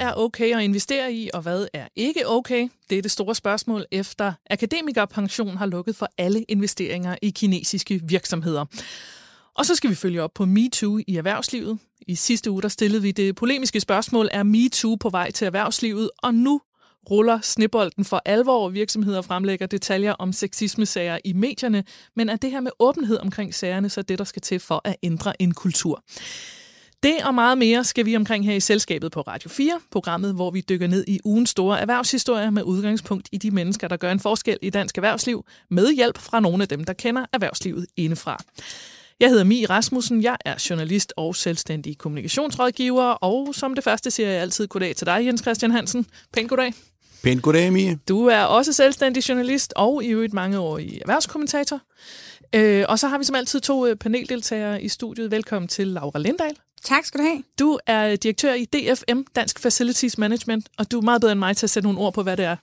er okay at investere i, og hvad er ikke okay? Det er det store spørgsmål, efter Akademikerpension har lukket for alle investeringer i kinesiske virksomheder. Og så skal vi følge op på MeToo i erhvervslivet. I sidste uge der stillede vi det polemiske spørgsmål, er MeToo på vej til erhvervslivet? Og nu ruller snibolden for alvor. Virksomheder fremlægger detaljer om sexismesager i medierne, men er det her med åbenhed omkring sagerne så det, der skal til for at ændre en kultur? Det og meget mere skal vi omkring her i selskabet på Radio 4, programmet, hvor vi dykker ned i ugens store erhvervshistorier med udgangspunkt i de mennesker, der gør en forskel i dansk erhvervsliv, med hjælp fra nogle af dem, der kender erhvervslivet indefra. Jeg hedder Mi Rasmussen, jeg er journalist og selvstændig kommunikationsrådgiver, og som det første siger jeg altid goddag til dig, Jens Christian Hansen. Pænt goddag. Pænt goddag, Mie. Du er også selvstændig journalist og i øvrigt mange år i erhvervskommentator. Øh, og så har vi som altid to øh, paneldeltagere i studiet. Velkommen til Laura Lindahl. Tak skal du have. Du er direktør i DFM, Dansk Facilities Management, og du er meget bedre end mig til at sætte nogle ord på, hvad det er.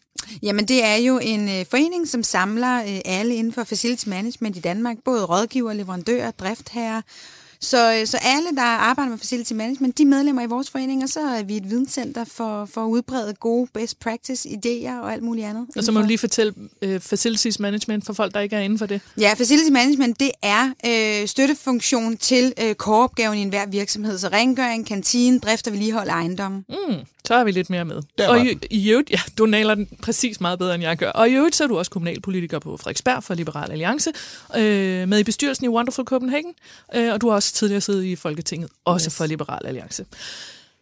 Jamen, det er jo en øh, forening, som samler øh, alle inden for facilities management i Danmark, både rådgiver, leverandører, driftherrer, så, øh, så alle, der arbejder med facility management, de er medlemmer i vores forening, og så er vi et videnscenter for, for at udbrede gode best practice idéer og alt muligt andet. Og så må du lige fortælle uh, facilities management for folk, der ikke er inden for det. Ja, facility management, det er øh, støttefunktion til øh, koreopgaven i enhver virksomhed. Så rengøring, kantine, drift og vedligehold af ejendommen. Mm, så har vi lidt mere med. Og i, i øvrigt, ja, du naler den præcis meget bedre, end jeg gør. Og i øvrigt, så er du også kommunalpolitiker på Frederiksberg for Liberal Alliance, øh, med i bestyrelsen i Wonderful Copenhagen, øh, og du har også tidligere siddet i Folketinget, også yes. for Liberal Alliance.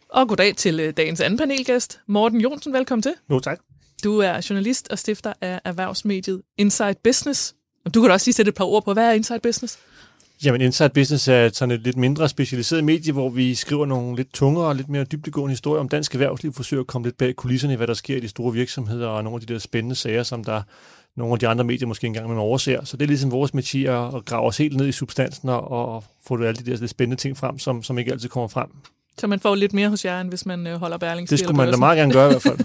Og goddag til øh, dagens anden panelgæst, Morten Jonsen. Velkommen til. Jo, tak. Du er journalist og stifter af erhvervsmediet Inside Business. Du kan da også lige sætte et par ord på, hvad er Inside Business? Jamen, Inside Business er sådan et lidt mindre specialiseret medie, hvor vi skriver nogle lidt tungere og lidt mere dybdegående historier om dansk erhvervsliv, forsøger at komme lidt bag kulisserne i, hvad der sker i de store virksomheder og nogle af de der spændende sager, som der nogle af de andre medier måske engang man overser. Så det er ligesom vores metier at grave os helt ned i substansen og, og få alle de der lidt spændende ting frem, som, som ikke altid kommer frem. Så man får lidt mere hos jer, end hvis man øh, holder Berlings Det skulle man da meget gerne gøre i hvert fald.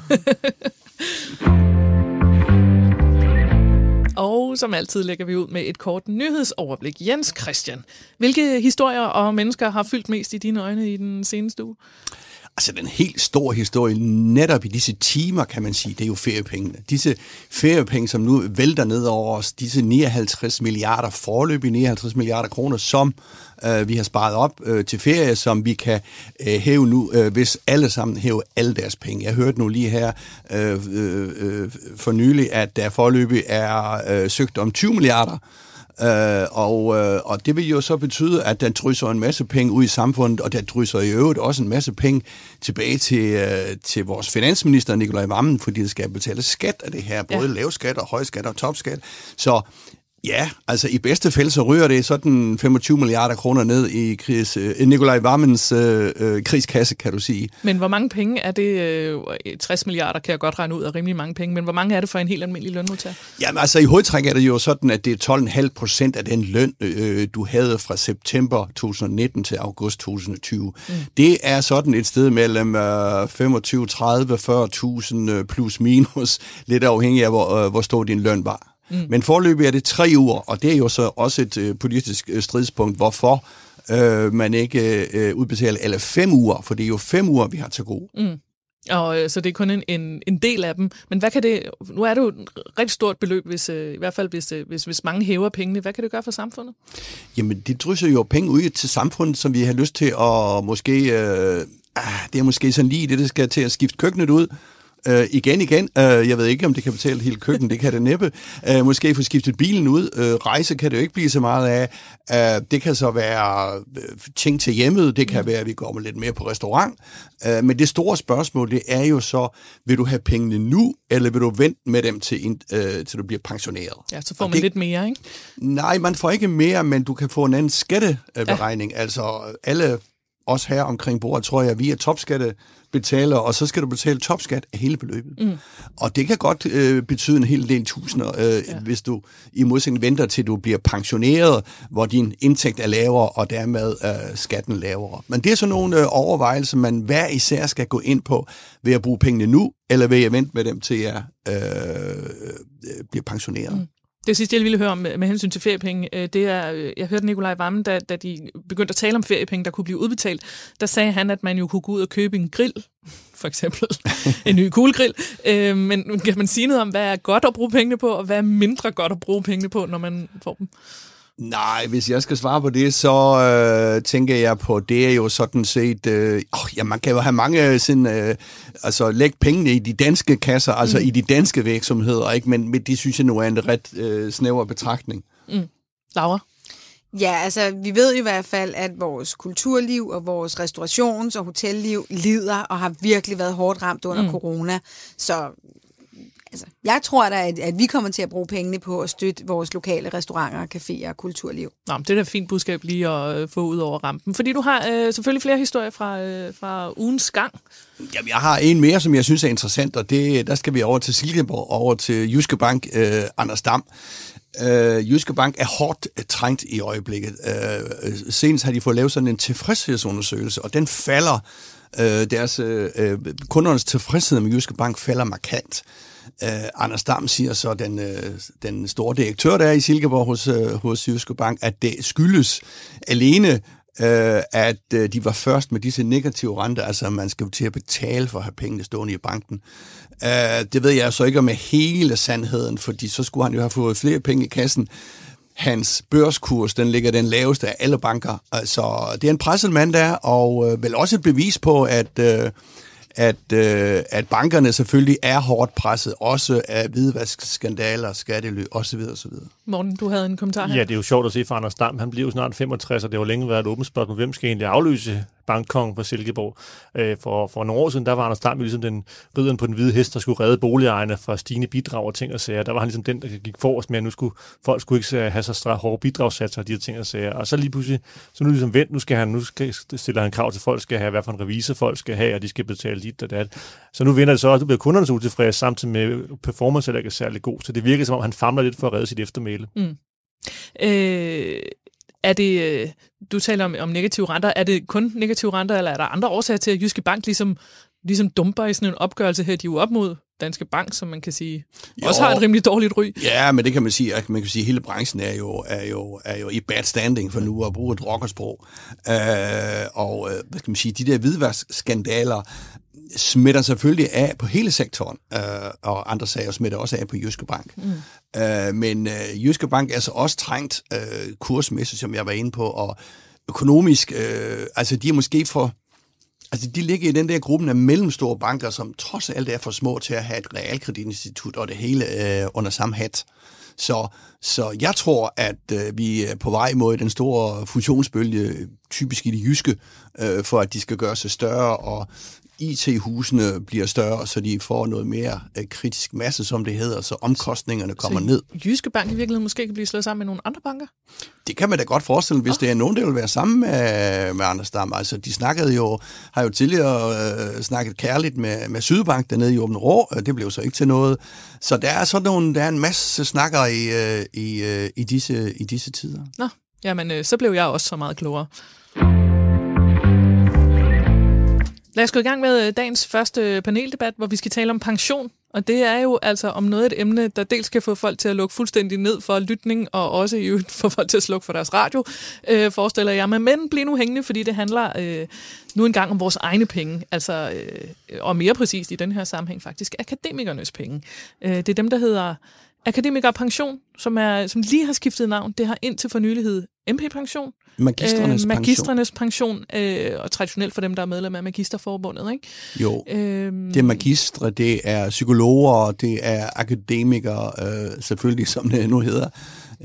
Og som altid lægger vi ud med et kort nyhedsoverblik. Jens Christian, hvilke historier og mennesker har fyldt mest i dine øjne i den seneste uge? Altså den helt store historie, netop i disse timer, kan man sige, det er jo feriepengene. Disse feriepenge, som nu vælter ned over os, disse 59 milliarder, forløbige 59 milliarder kroner, som øh, vi har sparet op øh, til ferie, som vi kan øh, hæve nu, øh, hvis alle sammen hæver alle deres penge. Jeg hørte nu lige her øh, øh, øh for nylig, at der forløbig er øh, søgt om 20 milliarder, Øh, og, øh, og det vil jo så betyde, at der drysser en masse penge ud i samfundet, og der drysser i øvrigt også en masse penge tilbage til, øh, til vores finansminister, Nikolaj Vammen, fordi det skal betale skat af det her, både ja. lav skat og høj skat og topskat. Så Ja, altså i bedste fald så ryger det sådan 25 milliarder kroner ned i krigs, øh, Nikolaj Vammens øh, øh, krigskasse, kan du sige. Men hvor mange penge er det? Øh, 60 milliarder kan jeg godt regne ud af rimelig mange penge, men hvor mange er det for en helt almindelig lønmodtager? Jamen altså i hovedtræk er det jo sådan, at det er 12,5 procent af den løn, øh, du havde fra september 2019 til august 2020. Mm. Det er sådan et sted mellem øh, 25, 30, 40.000 plus minus, lidt afhængig af hvor, øh, hvor stor din løn var. Mm. Men forløbig er det tre uger, og det er jo så også et øh, politisk øh, stridspunkt, hvorfor øh, man ikke øh, udbetaler eller fem uger, for det er jo fem uger, vi har til gode. Mm. Og øh, så det er kun en, en, en del af dem. Men hvad kan det, nu er det jo et rigtig stort beløb, hvis, øh, i hvert fald hvis, øh, hvis, hvis mange hæver pengene. Hvad kan det gøre for samfundet? Jamen, det drysser jo penge ud til samfundet, som vi har lyst til at måske... Øh, ah, det er måske sådan lige det, der skal til at skifte køkkenet ud, øh, igen igen. Øh, jeg ved ikke, om det kan betale hele køkken, det kan det næppe. Øh, måske få skiftet bilen ud. Øh, rejse kan det jo ikke blive så meget af. Øh, det kan så være øh, ting til hjemmet, det kan være, at vi går lidt mere på restaurant. Øh, men det store spørgsmål, det er jo så, vil du have pengene nu, eller vil du vente med dem til, øh, til du bliver pensioneret? Ja, så får man det, lidt mere, ikke? Nej, man får ikke mere, men du kan få en anden skatteberegning. Ja. Altså alle os her omkring bordet, tror jeg, vi er topskatte betaler, og så skal du betale topskat af hele beløbet. Mm. Og det kan godt øh, betyde en hel del tusinder, øh, ja. hvis du i modsætning venter til du bliver pensioneret, hvor din indtægt er lavere, og dermed øh, skatten lavere. Men det er sådan nogle øh, overvejelser, man hver især skal gå ind på, ved at bruge pengene nu, eller ved at vente med dem til jeg øh, øh, bliver pensioneret. Mm. Det sidste, jeg ville høre om med hensyn til feriepenge, øh, det er, øh, jeg hørte Nikolaj Vammen, da, da de begyndte at tale om feriepenge, der kunne blive udbetalt, der sagde han, at man jo kunne gå ud og købe en grill, for eksempel en ny kuglegrill. Øh, men kan man sige noget om, hvad er godt at bruge pengene på, og hvad er mindre godt at bruge pengene på, når man får dem? Nej, hvis jeg skal svare på det, så øh, tænker jeg på, det er jo sådan set, øh, oh, ja, man kan jo have mange sådan, øh, altså lægge pengene i de danske kasser, altså mm. i de danske virksomheder, ikke? Men, men det synes jeg nu er en ret øh, snæver betragtning. Mm. Laura? Ja, altså vi ved i hvert fald, at vores kulturliv og vores restaurations- og hotelliv lider og har virkelig været hårdt ramt under mm. corona. Så altså, jeg tror da, at, at vi kommer til at bruge pengene på at støtte vores lokale restauranter, caféer og kulturliv. Nå, det er da et fint budskab lige at øh, få ud over rampen. Fordi du har øh, selvfølgelig flere historier fra, øh, fra ugens gang. Jamen, jeg har en mere, som jeg synes er interessant, og det, der skal vi over til Silkeborg, over til Jyske Bank, øh, Anders Dam. Øh, Jyske Bank er hårdt trængt i øjeblikket. Øh, senest har de fået lavet sådan en tilfredshedsundersøgelse, og den falder, øh, deres øh, øh kundernes tilfredshed med Jyske Bank falder markant. Uh, Anders Dam siger så, den, uh, den store direktør, der er i Silkeborg hos, uh, hos Jyske Bank, at det skyldes alene, uh, at uh, de var først med disse negative renter, altså man skal jo til at betale for at have pengene stående i banken. Uh, det ved jeg så ikke med hele sandheden, fordi så skulle han jo have fået flere penge i kassen. Hans børskurs, den ligger den laveste af alle banker. Altså, det er en presset mand der, og uh, vel også et bevis på, at... Uh, at, øh, at bankerne selvfølgelig er hårdt presset, også af hvidvaskskandaler, skattely osv. osv. Morten, du havde en kommentar her. Ja, det er jo sjovt at se for Anders Dam. Han bliver jo snart 65, og det har jo længe været et åbent spørgsmål, hvem skal egentlig afløse bankkong fra Silkeborg. Øh, for, for nogle år siden, der var Anders Dam ligesom den ridderen på den hvide hest, der skulle redde boligejerne fra stigende bidrag og ting og sager. Der var han ligesom den, der gik forrest med, at nu skulle folk skulle ikke øh, have så stræk hårde bidragssatser og de her ting og sager. Og så lige pludselig, så nu ligesom vent, nu skal han, nu skal, stiller han krav til folk, skal have, hvad for en revisor folk skal have, og de skal betale dit og dat. Så nu vinder det så også, at bliver kunderne så utilfredse, samtidig med performance, der ikke er særlig god. Så det virker som om, han famler lidt for at redde sit eftermæle. Mm. Øh, er det, øh, du taler om, om negative renter, er det kun negative renter, eller er der andre årsager til, at Jyske Bank ligesom, ligesom dumper i sådan en opgørelse her? De er jo op mod Danske Bank, som man kan sige, jo, også har et rimelig dårligt ry. Ja, men det kan man sige. Man kan sige, at hele branchen er jo, er jo, er jo i bad standing for nu at bruge et rockersprog. Øh, og øh, hvad skal man sige, de der hvidvaskskandaler smitter selvfølgelig af på hele sektoren, øh, og andre sager smitter også af på Jyske Bank. Mm. Øh, men øh, Jyske Bank er så også trængt øh, kursmæssigt, som jeg var inde på, og økonomisk, øh, altså de er måske for, altså de ligger i den der gruppen af mellemstore banker, som trods alt er for små til at have et realkreditinstitut og det hele øh, under samme hat. Så, så jeg tror, at øh, vi er på vej mod den store fusionsbølge, typisk i det jyske, øh, for at de skal gøre sig større, og IT-husene bliver større, så de får noget mere øh, kritisk masse, som det hedder, så omkostningerne kommer så ned. Jyske Bank i virkeligheden måske kan blive slået sammen med nogle andre banker? Det kan man da godt forestille, hvis oh. det er nogen, der vil være sammen med, med Anders Dam. Altså, de snakkede jo, har jo tidligere øh, snakket kærligt med, med Sydbank dernede i Åbne Rå, og det blev så ikke til noget. Så der er sådan nogle, der er en masse snakker i, øh, i, øh, i, disse, i disse tider. Nå, jamen øh, så blev jeg også så meget klogere. Lad os gå i gang med øh, dagens første øh, paneldebat, hvor vi skal tale om pension. Og det er jo altså om noget et emne, der dels kan få folk til at lukke fuldstændig ned for lytning, og også i få folk til at slukke for deres radio, øh, forestiller jeg mig. Men bliv nu hængende, fordi det handler øh, nu engang om vores egne penge. Altså, øh, og mere præcist i den her sammenhæng faktisk, akademikernes penge. Øh, det er dem, der hedder Akademiker Pension, som, er, som lige har skiftet navn. Det har indtil for nylighed MP-pension. Magistrenes øh, Magistrenes pension. pension øh, og traditionelt for dem, der er medlem af Magisterforbundet, ikke? Jo, øhm, det er magistre, det er psykologer, det er akademikere, øh, selvfølgelig, som det nu hedder.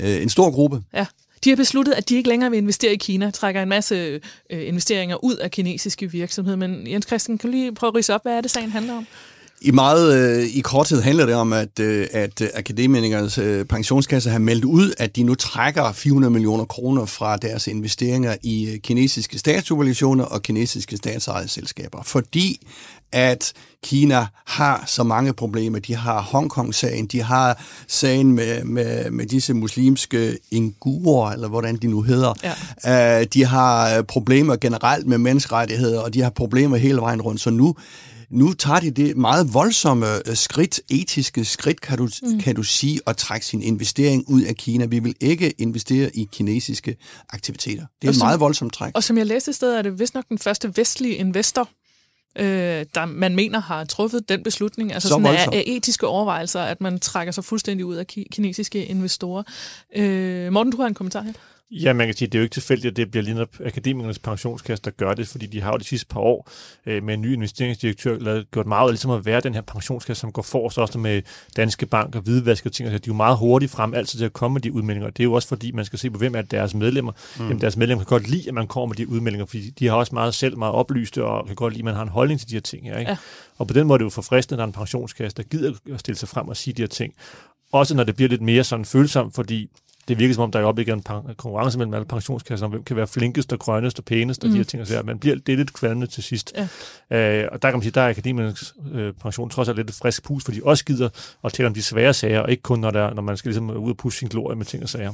Øh, en stor gruppe. Ja. De har besluttet, at de ikke længere vil investere i Kina, trækker en masse øh, investeringer ud af kinesiske virksomheder. Men Jens Christian, kan du lige prøve at rise op, hvad er det, sagen handler om? I meget øh, i korthed handler det om, at, øh, at akademikernes øh, pensionskasse har meldt ud, at de nu trækker 400 millioner kroner fra deres investeringer i øh, kinesiske statsobligationer og kinesiske statsejede selskaber, fordi at Kina har så mange problemer. De har Hongkong-sagen, de har sagen med, med, med disse muslimske inguer, eller hvordan de nu hedder. Ja. Uh, de har problemer generelt med menneskerettigheder, og de har problemer hele vejen rundt. Så nu nu tager de det meget voldsomme øh, skridt, etiske skridt, kan du, mm. kan du sige, at trække sin investering ud af Kina. Vi vil ikke investere i kinesiske aktiviteter. Det er et meget voldsomt træk. Og som jeg læste i stedet, er det vist nok den første vestlige investor, øh, der man mener har truffet den beslutning. Altså Så sådan af etiske overvejelser, at man trækker sig fuldstændig ud af ki- kinesiske investorer. Øh, Morten, du har en kommentar her. Ja, man kan sige, at det er jo ikke tilfældigt, at det bliver lige akademikernes pensionskasse, der gør det, fordi de har jo de sidste par år øh, med en ny investeringsdirektør lavet, gjort meget ligesom at være den her pensionskasse, som går forrest også med danske banker, hvidvask og ting. Altså, de er jo meget hurtigt frem altid til at komme med de udmeldinger. Det er jo også fordi, man skal se på, hvem er deres medlemmer. Mm. Jamen, deres medlemmer kan godt lide, at man kommer med de udmeldinger, fordi de har også meget selv meget oplyste og kan godt lide, at man har en holdning til de her ting. Her, ikke? Ja. Og på den måde er det jo forfriskende, at der er en pensionskasse, der gider at stille sig frem og sige de her ting. Også når det bliver lidt mere sådan følsomt, fordi det virker som om, der er opbygget en pen- konkurrence mellem alle pensionskasser, om hvem kan være flinkest og grønnest og pænest og mm. de her ting. Og så, man bliver det lidt kvalmende til sidst. Ja. Øh, og der kan man sige, der er akademikernes øh, pension trods alt lidt et frisk pus, for de også gider at tale om de svære sager, og ikke kun når, der, når man skal ligesom ud og pusse sin glorie med ting og sager.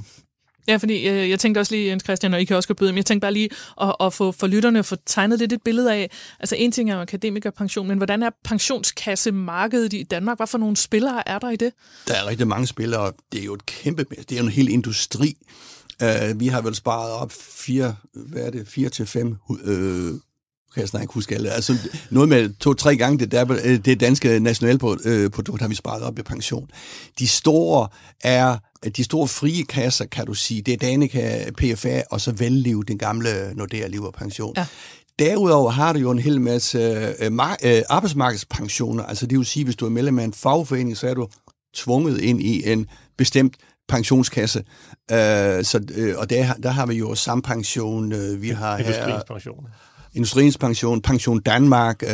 Ja, fordi øh, jeg tænkte også lige, Jens Christian, og I kan også gå byde, men jeg tænkte bare lige at, at få for lytterne få tegnet lidt et billede af, altså en ting er jo akademikerpension, men hvordan er pensionskassemarkedet i Danmark? Hvad for nogle spillere er der i det? Der er rigtig mange spillere. Det er jo et kæmpe... Det er jo en hel industri. Uh, vi har vel sparet op fire, hvad er det, 4 til fem øh, kan jeg snart ikke huske alle. Altså, noget med to-tre gange det, der, det danske nationalprodukt har vi sparet op i pension. De store er de store frie kasser, kan du sige, det er Danica, PFA og så Velliv, den gamle Nordea Liv og Pension. Ja. Derudover har du jo en hel masse øh, øh, arbejdsmarkedspensioner. Altså det vil sige, hvis du er medlem af en fagforening, så er du tvunget ind i en bestemt pensionskasse. Øh, så, øh, og der, der har vi jo samme pension. Øh, vi har her... pension. Industriens pension, Pension Danmark øh,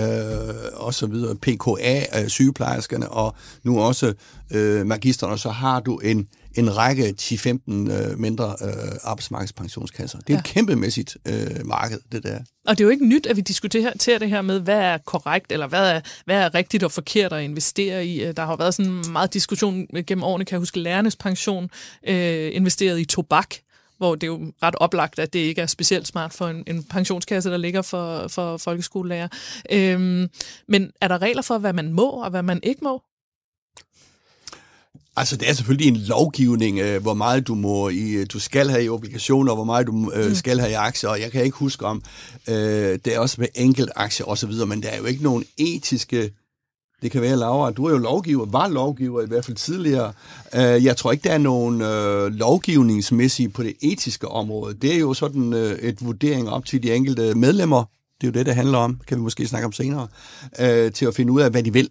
og så videre, PKA, øh, sygeplejerskerne og nu også øh, magisterne, så har du en, en række 10-15 øh, mindre øh, arbejdsmarkedspensionskasser. Det er ja. et kæmpemæssigt øh, marked, det der. Og det er jo ikke nyt, at vi diskuterer det her med, hvad er korrekt, eller hvad er, hvad er rigtigt og forkert at investere i. Der har været sådan meget diskussion gennem årene, kan jeg huske, lærernes pension øh, investeret i tobak, hvor det er jo ret oplagt, at det ikke er specielt smart for en, en pensionskasse, der ligger for, for folkeskolelærer. Øhm, men er der regler for, hvad man må og hvad man ikke må? Altså, det er selvfølgelig en lovgivning, øh, hvor meget du må i, du skal have i obligationer, og hvor meget du øh, mm. skal have i aktier, og jeg kan ikke huske om, øh, det er også med enkelt aktier osv., men der er jo ikke nogen etiske det kan være, Laura, du er jo lovgiver, var lovgiver i hvert fald tidligere. Øh, jeg tror ikke, der er nogen øh, lovgivningsmæssige på det etiske område. Det er jo sådan øh, et vurdering op til de enkelte medlemmer. Det er jo det, det handler om, kan vi måske snakke om senere, til at finde ud af, hvad de vil.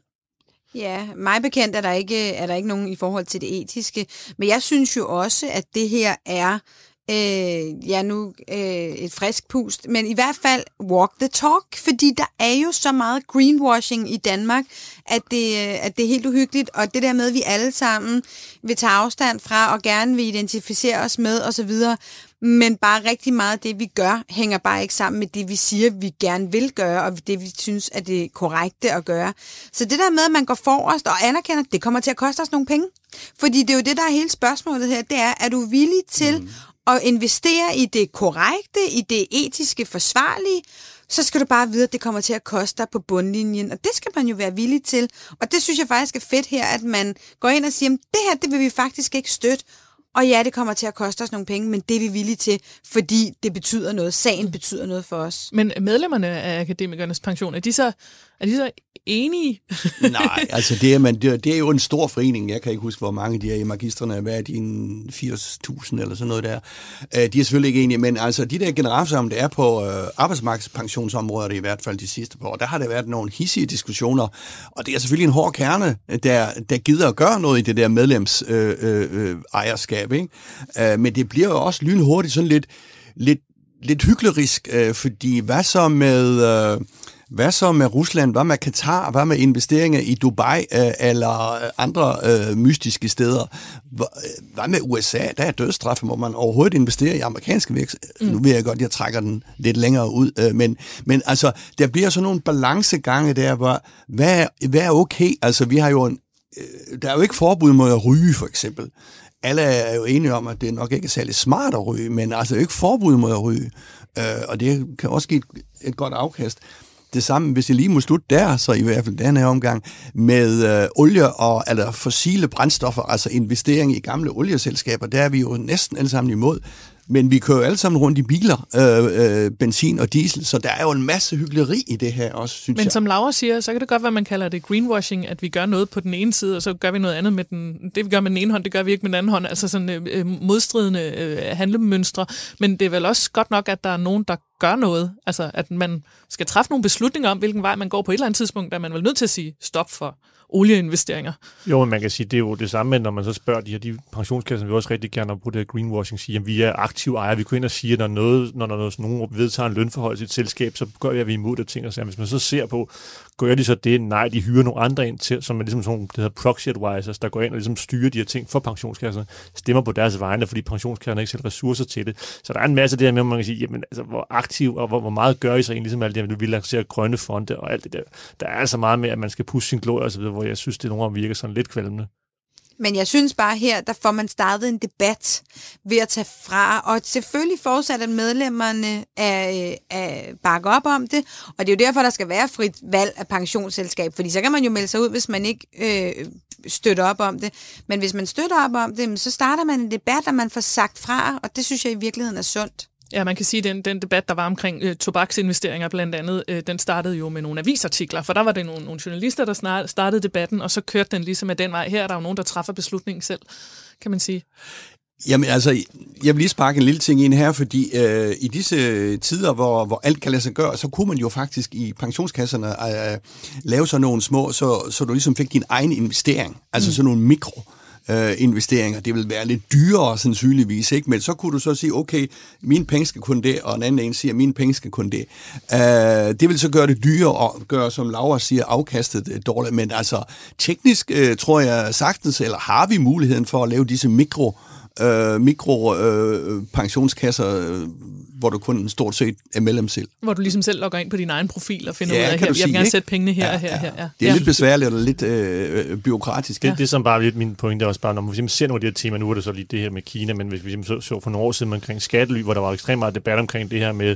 Ja, mig bekendt er der, ikke, er der ikke nogen i forhold til det etiske, men jeg synes jo også, at det her er øh, ja nu øh, et frisk pust, men i hvert fald walk the talk, fordi der er jo så meget greenwashing i Danmark, at det, øh, at det er helt uhyggeligt, og det der med, at vi alle sammen vil tage afstand fra og gerne vil identificere os med osv., men bare rigtig meget af det, vi gør, hænger bare ikke sammen med det, vi siger, vi gerne vil gøre, og det, vi synes er det korrekte at gøre. Så det der med, at man går forrest og anerkender, det kommer til at koste os nogle penge. Fordi det er jo det, der er hele spørgsmålet her, det er, er du villig til mm og investere i det korrekte, i det etiske forsvarlige, så skal du bare vide, at det kommer til at koste dig på bundlinjen. Og det skal man jo være villig til. Og det synes jeg faktisk er fedt her, at man går ind og siger, at det her, det vil vi faktisk ikke støtte. Og ja, det kommer til at koste os nogle penge, men det er vi villige til, fordi det betyder noget. Sagen betyder noget for os. Men medlemmerne af akademikernes pension, er de så, er de så enige? Nej, altså det er, man, det, det er jo en stor forening. Jeg kan ikke huske, hvor mange de er i magistrene. Hvad er de? 80.000 eller sådan noget der. Øh, de er selvfølgelig ikke enige, men altså de der generalforsamlinger, der er på øh, arbejdsmarkedspensionsområdet i hvert fald de sidste par år, der har der været nogle hissige diskussioner, og det er selvfølgelig en hård kerne, der, der gider at gøre noget i det der medlems øh, øh, øh ejerskab. Ikke? Øh, men det bliver jo også lynhurtigt sådan lidt, lidt, lidt hyklerisk, øh, fordi hvad så med... Øh, hvad så med Rusland? Hvad med Katar? Hvad med investeringer i Dubai øh, eller andre øh, mystiske steder? Hvad med USA? Der er dødsstraf, hvor man overhovedet investerer i amerikanske virksomheder. Mm. Nu ved jeg godt, at jeg trækker den lidt længere ud, øh, men, men altså, der bliver sådan nogle balancegange der, hvor hvad er, hvad er okay? Altså, vi har jo en, øh, der er jo ikke forbud mod at ryge, for eksempel. Alle er jo enige om, at det nok ikke er særlig smart at ryge, men altså ikke forbud mod at ryge. Øh, og det kan også give et, et godt afkast det samme, hvis jeg lige må slutte der, så i hvert fald den her omgang, med øh, olie og eller fossile brændstoffer, altså investering i gamle olieselskaber, der er vi jo næsten alle sammen imod. Men vi kører jo alle sammen rundt i biler, øh, øh, benzin og diesel, så der er jo en masse hyggeleri i det her også, synes Men jeg. som Laura siger, så kan det godt være, man kalder det greenwashing, at vi gør noget på den ene side, og så gør vi noget andet med den. Det vi gør med den ene hånd, det gør vi ikke med den anden hånd. Altså sådan øh, øh modstridende øh, handlemønstre. Men det er vel også godt nok, at der er nogen, der gør noget. Altså at man skal træffe nogle beslutninger om, hvilken vej man går på et eller andet tidspunkt, der er man vel nødt til at sige stop for olieinvesteringer. Jo, men man kan sige, det er jo det samme, når man så spørger de her de pensionskasser, vi også rigtig gerne bruge det her greenwashing, sige, at vi er aktive ejere. Vi går ind og siger, at når, noget, når, når nogen vedtager en lønforhold i et selskab, så gør vi, at vi er imod det ting. Og så, hvis man så ser på, gør de så det? Nej, de hyrer nogle andre ind til, som er ligesom sådan, det hedder proxy advisors, der går ind og ligesom styrer de her ting for pensionskasserne, stemmer på deres vegne, fordi pensionskasserne ikke selv ressourcer til det. Så der er en masse af det her med, at man kan sige, jamen, altså, hvor aktiv og hvor, hvor meget gør I så egentlig, ligesom alt det her, vi lancerer grønne fonde og alt det der. Der er altså meget med, at man skal pusse sin glorie osv., hvor jeg synes, det nogle gange virker sådan lidt kvalmende. Men jeg synes bare her, der får man startet en debat ved at tage fra, og selvfølgelig fortsat, at medlemmerne er, øh, er bakke op om det, og det er jo derfor, der skal være frit valg af pensionsselskab, fordi så kan man jo melde sig ud, hvis man ikke øh, støtter op om det. Men hvis man støtter op om det, så starter man en debat, og man får sagt fra, og det synes jeg i virkeligheden er sundt. Ja, man kan sige, at den, den debat, der var omkring øh, tobaksinvesteringer blandt andet, øh, den startede jo med nogle avisartikler, for der var det nogle, nogle journalister, der snart, startede debatten, og så kørte den ligesom af den vej. Her er der jo nogen, der træffer beslutningen selv, kan man sige. Jamen altså, jeg vil lige sparke en lille ting ind her, fordi øh, i disse tider, hvor, hvor alt kan lade sig gøre, så kunne man jo faktisk i pensionskasserne øh, lave sådan nogle små, så, så du ligesom fik din egen investering, altså mm. sådan nogle mikro øh, investeringer. Det vil være lidt dyrere sandsynligvis, ikke? men så kunne du så sige, okay, mine penge skal kun det, og en anden en siger, mine penge skal kun det. Øh, det vil så gøre det dyrere og gøre, som Laura siger, afkastet øh, dårligt, men altså teknisk øh, tror jeg sagtens, eller har vi muligheden for at lave disse mikro øh, mikropensionskasser, øh, øh, hvor du kun stort set er medlem selv. Hvor du ligesom selv logger ind på din egen profil og finder ja, ud af, her, jeg vil gerne sætte pengene her ja, og her, ja. her. Ja. Det er ja. lidt besværligt og lidt øh, byråkratisk. Det, ja. det er som bare lidt min pointe også bare, når man ser nogle af de her temaer, nu er det så lige det her med Kina, men hvis vi så, så for nogle år siden omkring skattely, hvor der var ekstremt meget debat omkring det her med,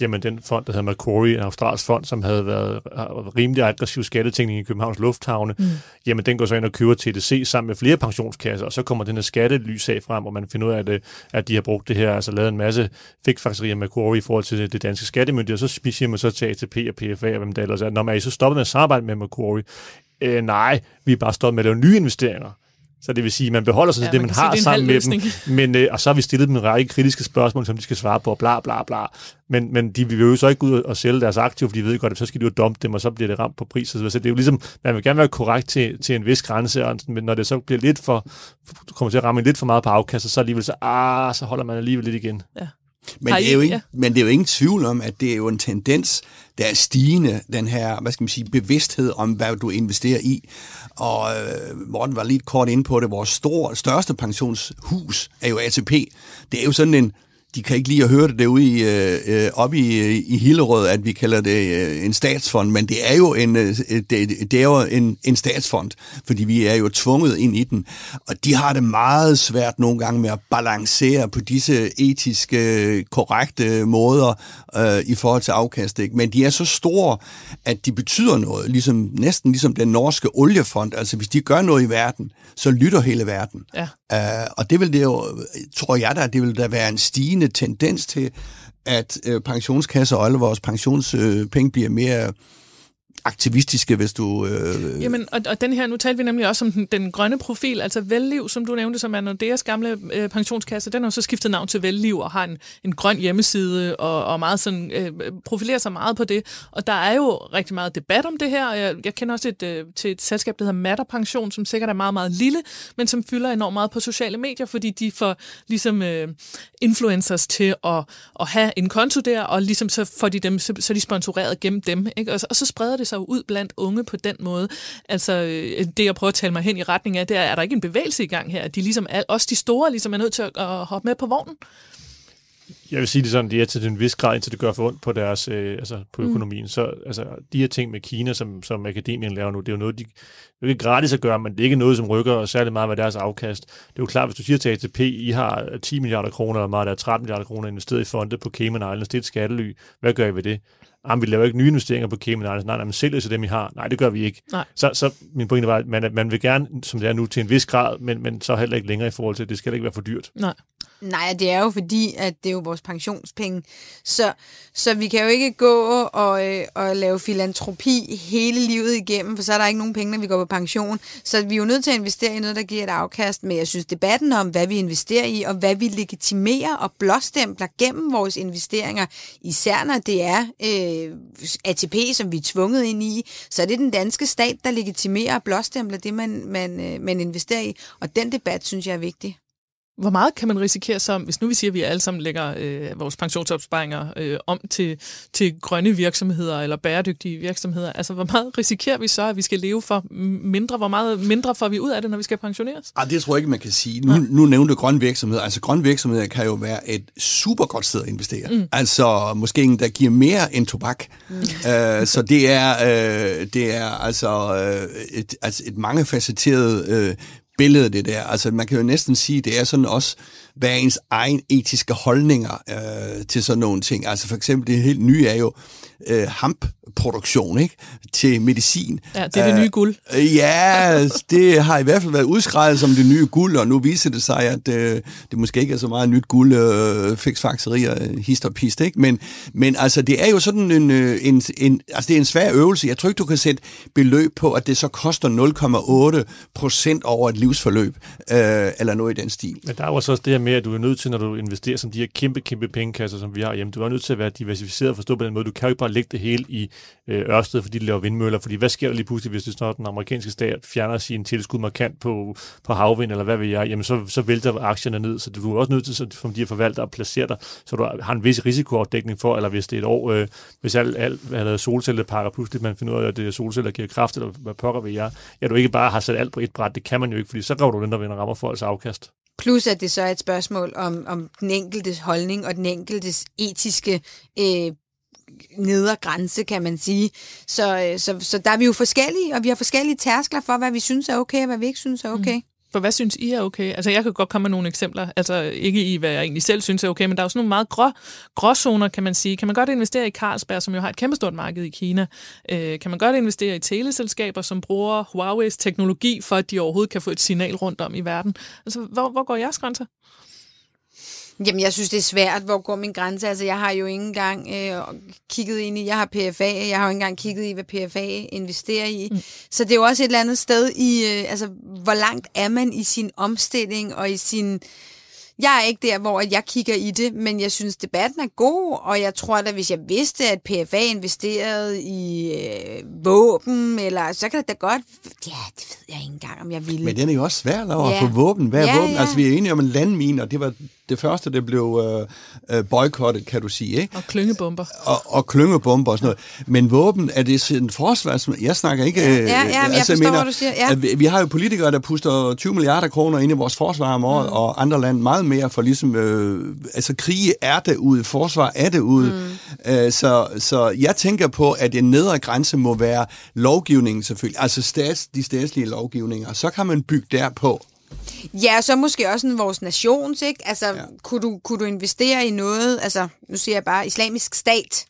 jamen den fond, der hedder Macquarie, en australsk fond, som havde været rimelig aggressiv skattetænkning i Københavns Lufthavne, mm. jamen den går så ind og køber TDC sammen med flere pensionskasser, og så kommer den her skattelysag frem, hvor man finder ud af, at, at de har brugt det her, altså lavet en masse fikfakserier med Macquarie i forhold til det danske skattemyndighed, og så siger man så til ATP og PFA og hvem der ellers er, når man er I så stoppet med at samarbejde med Macquarie? Øh, nej, vi er bare stoppet med at lave nye investeringer. Så det vil sige, at man beholder sig ja, til det, man, man har sige, sammen med dem. Men, øh, og så har vi stillet dem en række kritiske spørgsmål, som de skal svare på, og bla bla bla. Men, men de vil jo så ikke gå ud og sælge deres aktiver, fordi de ved godt, at så skal de jo dumpe dem, og så bliver det ramt på pris. Så det er jo ligesom, man vil gerne være korrekt til, til en vis grænse, og, men når det så bliver lidt for, kommer til at ramme lidt for meget på afkastet, så alligevel så, ah, så holder man alligevel lidt igen. Ja. Men det, er jo ikke, ja. men det er jo ingen tvivl om, at det er jo en tendens, der er stigende, den her, hvad skal man sige, bevidsthed om, hvad du investerer i. Og øh, Morten var lidt kort ind på det, vores store, største pensionshus er jo ATP. Det er jo sådan en, de kan ikke lide at høre det derude i, øh, øh oppe i, øh, i Hillerød, at vi kalder det øh, en statsfond, men det er jo en, øh, det, det er jo en, en statsfond, fordi vi er jo tvunget ind i den. Og de har det meget svært nogle gange med at balancere på disse etiske, korrekte måder øh, i forhold til afkast. Ikke? Men de er så store, at de betyder noget, ligesom, næsten ligesom den norske oliefond. Altså hvis de gør noget i verden, så lytter hele verden. Ja. Uh, og det vil det jo, tror jeg da, det vil der være en stigende tendens til, at uh, pensionskasser og alle vores pensionspenge uh, bliver mere aktivistiske, hvis du... Øh... Jamen, og, og den her, nu talte vi nemlig også om den, den grønne profil, altså Velliv, som du nævnte, som er Nordeas gamle øh, pensionskasse, den har så skiftet navn til Velliv og har en, en grøn hjemmeside og, og meget sådan, øh, profilerer sig meget på det. Og der er jo rigtig meget debat om det her, og jeg, jeg kender også et, øh, til et selskab, der hedder Matter Pension, som sikkert er meget, meget lille, men som fylder enormt meget på sociale medier, fordi de får ligesom øh, influencers til at, at have en konto der, og ligesom så får de dem, så, så de sponsoreret gennem dem, ikke? Og, og så spreder det sig ud blandt unge på den måde. Altså, øh, det jeg prøver at tale mig hen i retning af, det er, er der ikke en bevægelse i gang her? De ligesom, også de store ligesom er nødt til at, hoppe med på vognen? Jeg vil sige det sådan, de er til en vis grad, indtil det gør for ondt på deres, øh, altså på mm. økonomien. Så altså, de her ting med Kina, som, som akademien laver nu, det er jo noget, de det er ikke gratis at gøre, men det er ikke noget, som rykker særlig meget med deres afkast. Det er jo klart, hvis du siger til ATP, I har 10 milliarder kroner, og meget der er 13 milliarder kroner investeret i fonde på Cayman Islands, det er et skattely. Hvad gør I ved det? Ah, vi laver ikke nye investeringer på Cayman Islands, nej, nej, men sælger til dem, I har. Nej, det gør vi ikke. Nej. Så, så min pointe var, at man, man vil gerne, som det er nu, til en vis grad, men, men så heller ikke længere i forhold til, at det skal ikke være for dyrt. Nej. Nej, det er jo fordi, at det er jo vores pensionspenge. Så, så vi kan jo ikke gå og, øh, og lave filantropi hele livet igennem, for så er der ikke nogen penge, når vi går på pension. Så vi er jo nødt til at investere i noget, der giver et afkast. Men jeg synes, debatten om, hvad vi investerer i, og hvad vi legitimerer og blåstempler gennem vores investeringer, især når det er øh, ATP, som vi er tvunget ind i, så er det den danske stat, der legitimerer og blåstempler det, man, man, øh, man investerer i. Og den debat, synes jeg er vigtig. Hvor meget kan man risikere som, hvis nu vi siger, at vi alle sammen lægger øh, vores pensionsopsparinger øh, om til, til grønne virksomheder eller bæredygtige virksomheder, altså hvor meget risikerer vi så, at vi skal leve for mindre? Hvor meget mindre får vi ud af det, når vi skal pensioneres? Ah, det tror jeg ikke, man kan sige. Nu, nu nævnte grønne virksomheder. Altså grønne virksomheder kan jo være et super godt sted at investere. Mm. Altså måske en, der giver mere end tobak. Mm. Uh, så det er, uh, det er altså, uh, et, altså et mangefacetteret uh, billede, det der. Altså, man kan jo næsten sige, det er sådan også, hvad er ens egen etiske holdninger øh, til sådan nogle ting. Altså for eksempel det helt nye er jo øh, hampproduktion, ikke? Til medicin. Ja, det er det nye guld. Øh, ja, det har i hvert fald været udskrevet som det nye guld, og nu viser det sig, at øh, det måske ikke er så meget nyt guld, øh, fiksfakserier, hist og pist, ikke? Men, men altså, det er jo sådan en, øh, en, en, altså det er en svær øvelse. Jeg tror ikke, du kan sætte beløb på, at det så koster 0,8 procent over et livsforløb, øh, eller noget i den stil. Men der er jo også det her med, at du er nødt til, når du investerer som de her kæmpe, kæmpe pengekasser, som vi har hjemme, du er nødt til at være diversificeret og forstå på den måde. Du kan jo ikke bare lægge det hele i øh, Ørsted, fordi de laver vindmøller. Fordi hvad sker der lige pludselig, hvis det står, den amerikanske stat fjerner sin tilskud markant på, på havvind, eller hvad ved jeg, jamen så, så vælter aktierne ned. Så du er også nødt til, som de her forvalter, at placere dig, så du har en vis risikoafdækning for, eller hvis det er et år, øh, hvis alt, alt hvad solcellepakker, pludselig man finder ud af, at det er solceller, der giver kraft, eller hvad pokker ved jeg, ja, du ikke bare har sat alt på et bræt, det kan man jo ikke, fordi så går du den, der vinder rammer folks altså afkast. Plus at det så er et spørgsmål om, om den enkeltes holdning og den enkeltes etiske øh, nedre grænse, kan man sige. Så, øh, så, så der er vi jo forskellige, og vi har forskellige tærskler for, hvad vi synes er okay, og hvad vi ikke synes er okay. Mm. For hvad synes I er okay? Altså, jeg kan godt komme med nogle eksempler. Altså, ikke i, hvad jeg egentlig selv synes er okay, men der er jo sådan nogle meget grå, gråzoner, kan man sige. Kan man godt investere i Carlsberg, som jo har et kæmpestort marked i Kina? Øh, kan man godt investere i teleselskaber, som bruger Huawei's teknologi, for at de overhovedet kan få et signal rundt om i verden? Altså, hvor, hvor går jeres grænser? Jamen, jeg synes, det er svært. Hvor går min grænse? Altså, jeg har jo ikke engang øh, kigget ind i, jeg har PFA, jeg har jo ikke engang kigget i, hvad PFA investerer i. Mm. Så det er jo også et eller andet sted i, øh, altså, hvor langt er man i sin omstilling og i sin... Jeg er ikke der, hvor jeg kigger i det, men jeg synes, debatten er god, og jeg tror da, hvis jeg vidste, at PFA investerede i øh, våben, eller så kan det da godt... Ja, det ved jeg ikke engang, om jeg ville. Men den er jo også svær at ja. få våben. Hvad er ja, våben? Ja. Altså, vi er enige om en landmine, og det var det første, det blev øh, øh, boykottet, kan du sige. Ikke? Og klyngebomber. Og, og klyngebomber og sådan noget. Men våben, er det sådan forsvars... Jeg snakker ikke... Ja, ja, ja men altså, jeg forstår, mener, hvad du siger. Ja. Vi, vi har jo politikere, der puster 20 milliarder kroner ind i vores forsvar om året, mm. og andre lande meget mere for ligesom... Øh, altså, krige er det ude, forsvar er det ude. Mm. Øh, så, så jeg tænker på, at en nedre grænse må være lovgivningen selvfølgelig, altså stats, de statslige lovgivninger. Så kan man bygge derpå. Ja, så måske også en vores nations, ikke? Altså, ja. kunne, du, kunne du investere i noget, altså, nu siger jeg bare, islamisk stat?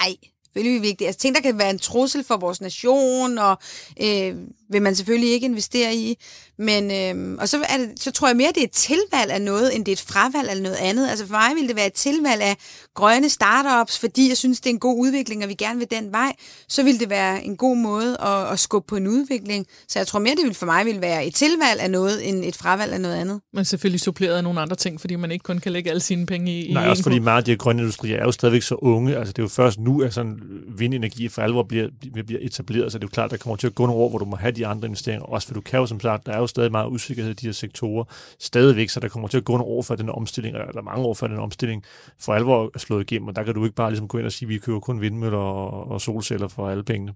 Ej, selvfølgelig vigtigt. Altså, ting, der kan være en trussel for vores nation, og øh, vil man selvfølgelig ikke investere i. Men, øhm, og så, er det, så tror jeg mere, det er et tilvalg af noget, end det er et fravalg af noget andet. Altså for mig ville det være et tilvalg af grønne startups, fordi jeg synes, det er en god udvikling, og vi gerne vil den vej. Så ville det være en god måde at, at skubbe på en udvikling. Så jeg tror mere, det ville for mig ville være et tilvalg af noget, end et fravalg af noget andet. Men selvfølgelig suppleret af nogle andre ting, fordi man ikke kun kan lægge alle sine penge i Nej, i også fordi meget af de grønne industrier er jo stadigvæk så unge. Altså det er jo først nu, at sådan vindenergi for alvor bliver, bliver etableret, så det er jo klart, der kommer til at gå nogle år, hvor du må have de andre investeringer. Også for du kan jo som sagt, der er jo stadig meget usikkerhed i de her sektorer stadigvæk, så der kommer til at gå nogle år før den omstilling, eller mange år før den omstilling for alvor er slået igennem, og der kan du ikke bare ligesom gå ind og sige, at vi køber kun vindmøller og, og solceller for alle pengene.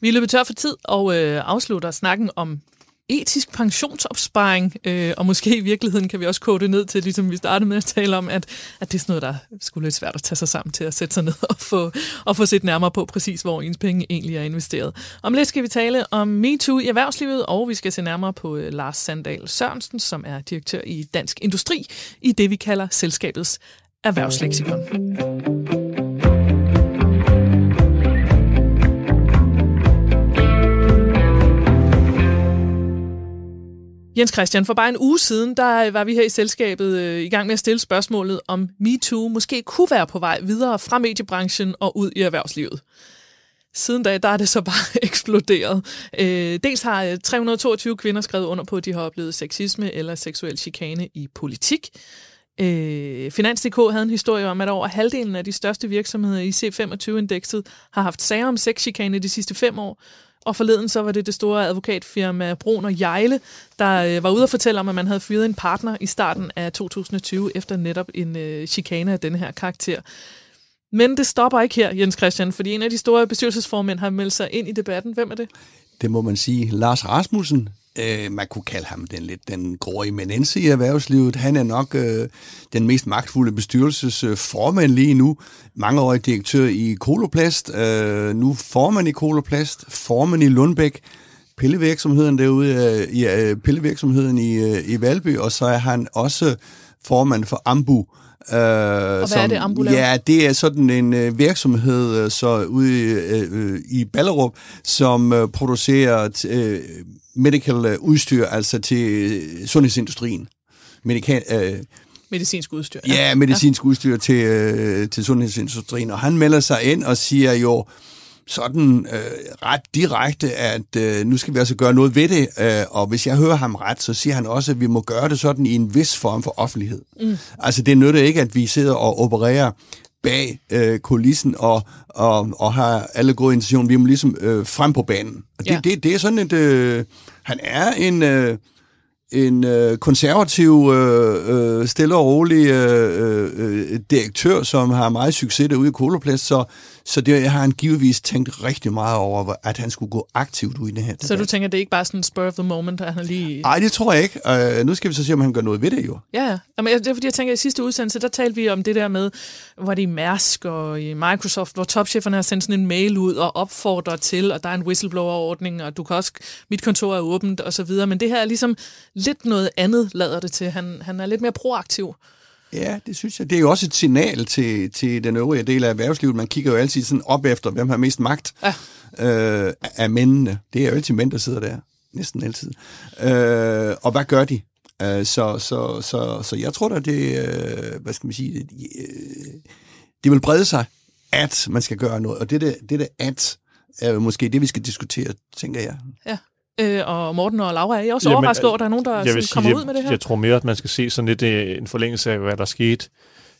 Vi løber tør for tid og øh, afslutter snakken om etisk pensionsopsparing, øh, og måske i virkeligheden kan vi også kode det ned til, ligesom vi startede med at tale om, at, at det er sådan noget, der skulle lidt svært at tage sig sammen til at sætte sig ned og få, og få set nærmere på præcis, hvor ens penge egentlig er investeret. Om lidt skal vi tale om MeToo i erhvervslivet, og vi skal se nærmere på øh, Lars Sandal Sørensen, som er direktør i Dansk Industri, i det vi kalder selskabets erhvervsleksikon. Jens Christian, for bare en uge siden, der var vi her i selskabet øh, i gang med at stille spørgsmålet, om MeToo måske kunne være på vej videre fra mediebranchen og ud i erhvervslivet. Siden da, der er det så bare eksploderet. Øh, dels har øh, 322 kvinder skrevet under på, at de har oplevet sexisme eller seksuel chikane i politik. Øh, Finans.dk havde en historie om, at over halvdelen af de største virksomheder i C25-indekset har haft sager om sexchikane de sidste fem år, og forleden så var det det store advokatfirma Brun og Jejle, der øh, var ude og fortælle om, at man havde fyret en partner i starten af 2020 efter netop en øh, chikane af denne her karakter. Men det stopper ikke her, Jens Christian, fordi en af de store bestyrelsesformænd har meldt sig ind i debatten. Hvem er det? Det må man sige. Lars Rasmussen, øh, man kunne kalde ham den lidt den grå eminence i erhvervslivet. Han er nok øh, den mest magtfulde bestyrelsesformand lige nu. Mangeårig direktør i Koloplast, øh, nu formand i Koloplast, formand i Lundbæk, pillevirksomheden derude øh, i øh, pillevirksomheden i, øh, i Valby, og så er han også formand for Ambu, Uh, og hvad som, er det, Ambu Ja, det er sådan en uh, virksomhed uh, så ude i, uh, i Ballerup, som uh, producerer uh, medical udstyr, altså til sundhedsindustrien. Medika, uh, medicinsk udstyr. Ja, ja medicinsk ja. udstyr til, uh, til sundhedsindustrien. Og han melder sig ind og siger jo, sådan øh, ret direkte, at øh, nu skal vi altså gøre noget ved det, øh, og hvis jeg hører ham ret, så siger han også, at vi må gøre det sådan i en vis form for offentlighed. Mm. Altså det nytter ikke, at vi sidder og opererer bag øh, kulissen og, og, og har alle gode intentioner. Vi må ligesom øh, frem på banen. Og det, ja. det, det er sådan et... Øh, han er en... Øh, en øh, konservativ, øh, øh, stille og rolig øh, øh, direktør, som har meget succes derude i Koloplast, så så det har han givetvis tænkt rigtig meget over, at han skulle gå aktivt ud i det her. Så du tænker, det er ikke bare sådan en spur of the moment, at han lige... Nej, det tror jeg ikke. Uh, nu skal vi så se, om han gør noget ved det jo. Ja, ja. Jamen, det er fordi, jeg tænker, at i sidste udsendelse, der talte vi om det der med, hvor det i Mærsk og i Microsoft, hvor topcheferne har sendt sådan en mail ud og opfordrer til, og der er en whistleblower-ordning, og du kan også, mit kontor er åbent og så videre. Men det her er ligesom lidt noget andet, lader det til. Han, han er lidt mere proaktiv. Ja, det synes jeg. Det er jo også et signal til, til den øvrige del af erhvervslivet. Man kigger jo altid sådan op efter, hvem har mest magt ja. øh, af mændene. Det er jo altid mænd, der sidder der. Næsten altid. Øh, og hvad gør de? Øh, så, så, så, så jeg tror da, det, øh, hvad skal man sige, det, øh, det vil brede sig, at man skal gøre noget. Og det der, det der at, er måske det, vi skal diskutere, tænker jeg. Ja. Øh, og Morten og Laura, er I også Jamen, overrasket over, at der er nogen, der sådan, sige, kommer jeg, ud med det her? Jeg tror mere, at man skal se sådan lidt øh, en forlængelse af, hvad der skete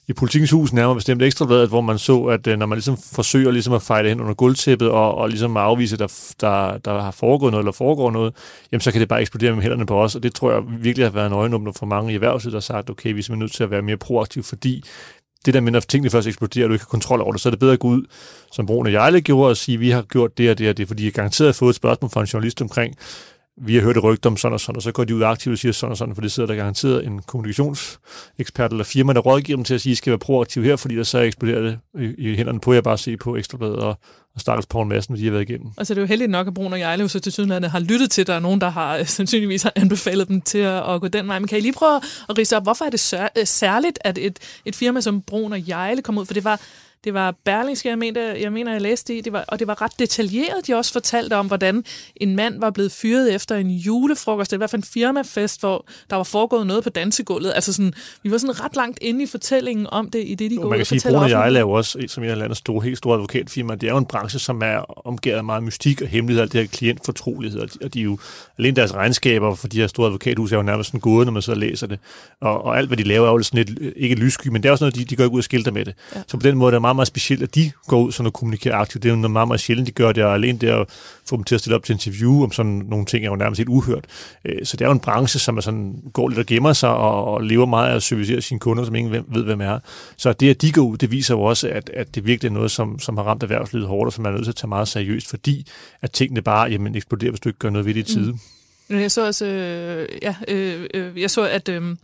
i politikens hus, nærmere bestemt ekstrabladet, hvor man så, at øh, når man ligesom forsøger ligesom at fejle hen under guldtæppet og, og ligesom afvise, at der, der, der har foregået noget eller foregår noget, jamen så kan det bare eksplodere med hænderne på os, og det tror jeg virkelig har været en øjenåbner for mange i erhvervslivet, der har sagt, okay, vi er nødt til at være mere proaktiv, fordi det der med, når tingene først eksploderer, og du ikke har kontrol over det, så er det bedre at gå ud, som Brune Jejle gjorde, og sige, vi har gjort det og det og det, fordi jeg garanteret har fået et spørgsmål fra en journalist omkring, vi har hørt et rygte om sådan og sådan, og så går de ud aktivt og siger sådan og sådan, for det sidder der garanteret en kommunikationsekspert eller firma, der rådgiver dem til at sige, at I skal være proaktiv her, fordi der så eksploderer det i, i hænderne på jer bare se på Ekstrabladet og, og Stakkels Poul Madsen, de har været igennem. Altså det er jo heldigt nok, at Brun og Jejle så til Sydlandet har lyttet til, der er nogen, der har øh, sandsynligvis har anbefalet dem til at, at, gå den vej. Men kan I lige prøve at rise op, hvorfor er det øh, særligt, at et, et firma som Brun og Jejle kom ud? For det var det var Berlingske, jeg mener, jeg, mener, jeg læste i, det var, og det var ret detaljeret, de også fortalte om, hvordan en mand var blevet fyret efter en julefrokost, var i hvert fald en firmafest, hvor der var foregået noget på dansegulvet. Altså sådan, vi var sådan ret langt inde i fortællingen om det, i det, de går Man kan sige, at jeg er jo også, som en af landets store, helt store advokatfirma, det er jo en branche, som er omgivet af meget mystik og hemmelighed, alt det her klientfortrolighed, og de er jo, alene deres regnskaber for de her store advokathus er jo nærmest sådan gode, når man så læser det. Og, og alt, hvad de laver, er jo sådan lidt, ikke lyssky, men det er også noget, de, de går ud og skilter med det. Ja. Så på den måde er det meget, meget specielt, at de går ud sådan og kommunikerer aktivt. Det er jo noget meget, meget sjældent, de gør det, og alene det at få dem til at stille op til interview om sådan nogle ting, er jo nærmest helt uhørt. Øh, så det er jo en branche, som er sådan, går lidt og gemmer sig, og, og lever meget af at servicere sine kunder, som ingen ved, hvem er. Så det, at de går ud, det viser jo også, at, at det virkelig er noget, som, som har ramt erhvervslivet hårdt, og som man er nødt til at tage meget seriøst, fordi at tingene bare jamen, eksploderer, hvis du ikke gør noget ved det i tide. Mm. Jeg så også, øh, ja, øh, øh, jeg så, at øh,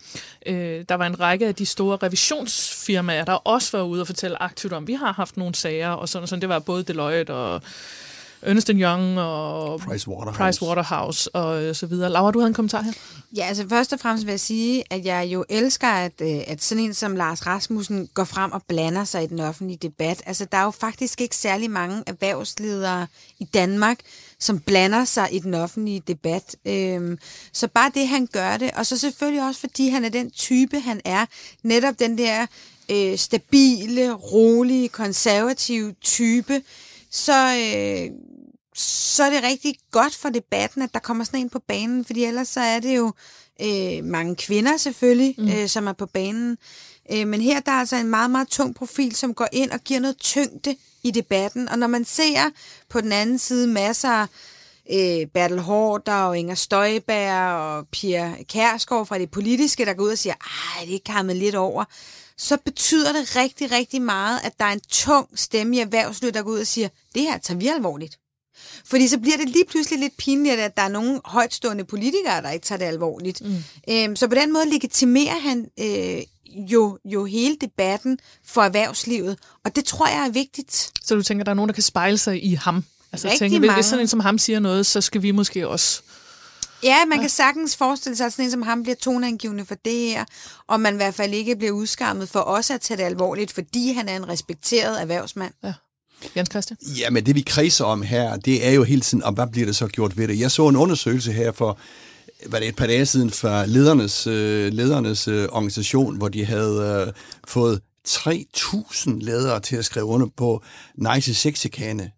øh, der var en række af de store revisionsfirmaer, der også var ude og fortælle aktivt om, vi har haft nogle sager, og sådan og sådan. Det var både Deloitte og Ernst Young og Price Waterhouse. Price Waterhouse og øh, så videre. Laura, du havde en kommentar her? Ja, altså først og fremmest vil jeg sige, at jeg jo elsker, at, øh, at sådan en som Lars Rasmussen går frem og blander sig i den offentlige debat. Altså, der er jo faktisk ikke særlig mange erhvervsledere i Danmark, som blander sig i den offentlige debat. Øhm, så bare det, han gør det, og så selvfølgelig også, fordi han er den type, han er. Netop den der øh, stabile, rolige, konservative type, så, øh, så er det rigtig godt for debatten, at der kommer sådan en på banen, fordi ellers så er det jo øh, mange kvinder selvfølgelig, mm. øh, som er på banen. Øh, men her der er altså en meget, meget tung profil, som går ind og giver noget tyngde i debatten. Og når man ser på den anden side masser af øh, Bertel Hårder og Inger Støjberg og Pia Kærsgaard fra det politiske, der går ud og siger, at det er kammet lidt over, så betyder det rigtig, rigtig meget, at der er en tung stemme i erhvervslivet, der går ud og siger, det her tager vi alvorligt. Fordi så bliver det lige pludselig lidt pinligt, at der er nogle højtstående politikere, der ikke tager det alvorligt. Mm. Øhm, så på den måde legitimerer han øh, jo, jo hele debatten for erhvervslivet, og det tror jeg er vigtigt. Så du tænker, der er nogen, der kan spejle sig i ham? Altså Rigtig tænker, hvis mange. sådan en som ham siger noget, så skal vi måske også... Ja, man kan sagtens forestille sig, at sådan en som ham bliver toneangivende for det her, og man i hvert fald ikke bliver udskammet for også at tage det alvorligt, fordi han er en respekteret erhvervsmand. Ja. Jens Christian? Ja, men det vi kredser om her, det er jo hele tiden, om hvad bliver det så gjort ved det. Jeg så en undersøgelse her for var det et par dage siden fra ledernes, øh, ledernes øh, organisation, hvor de havde øh, fået 3.000 ledere til at skrive under på Nice til sexikane.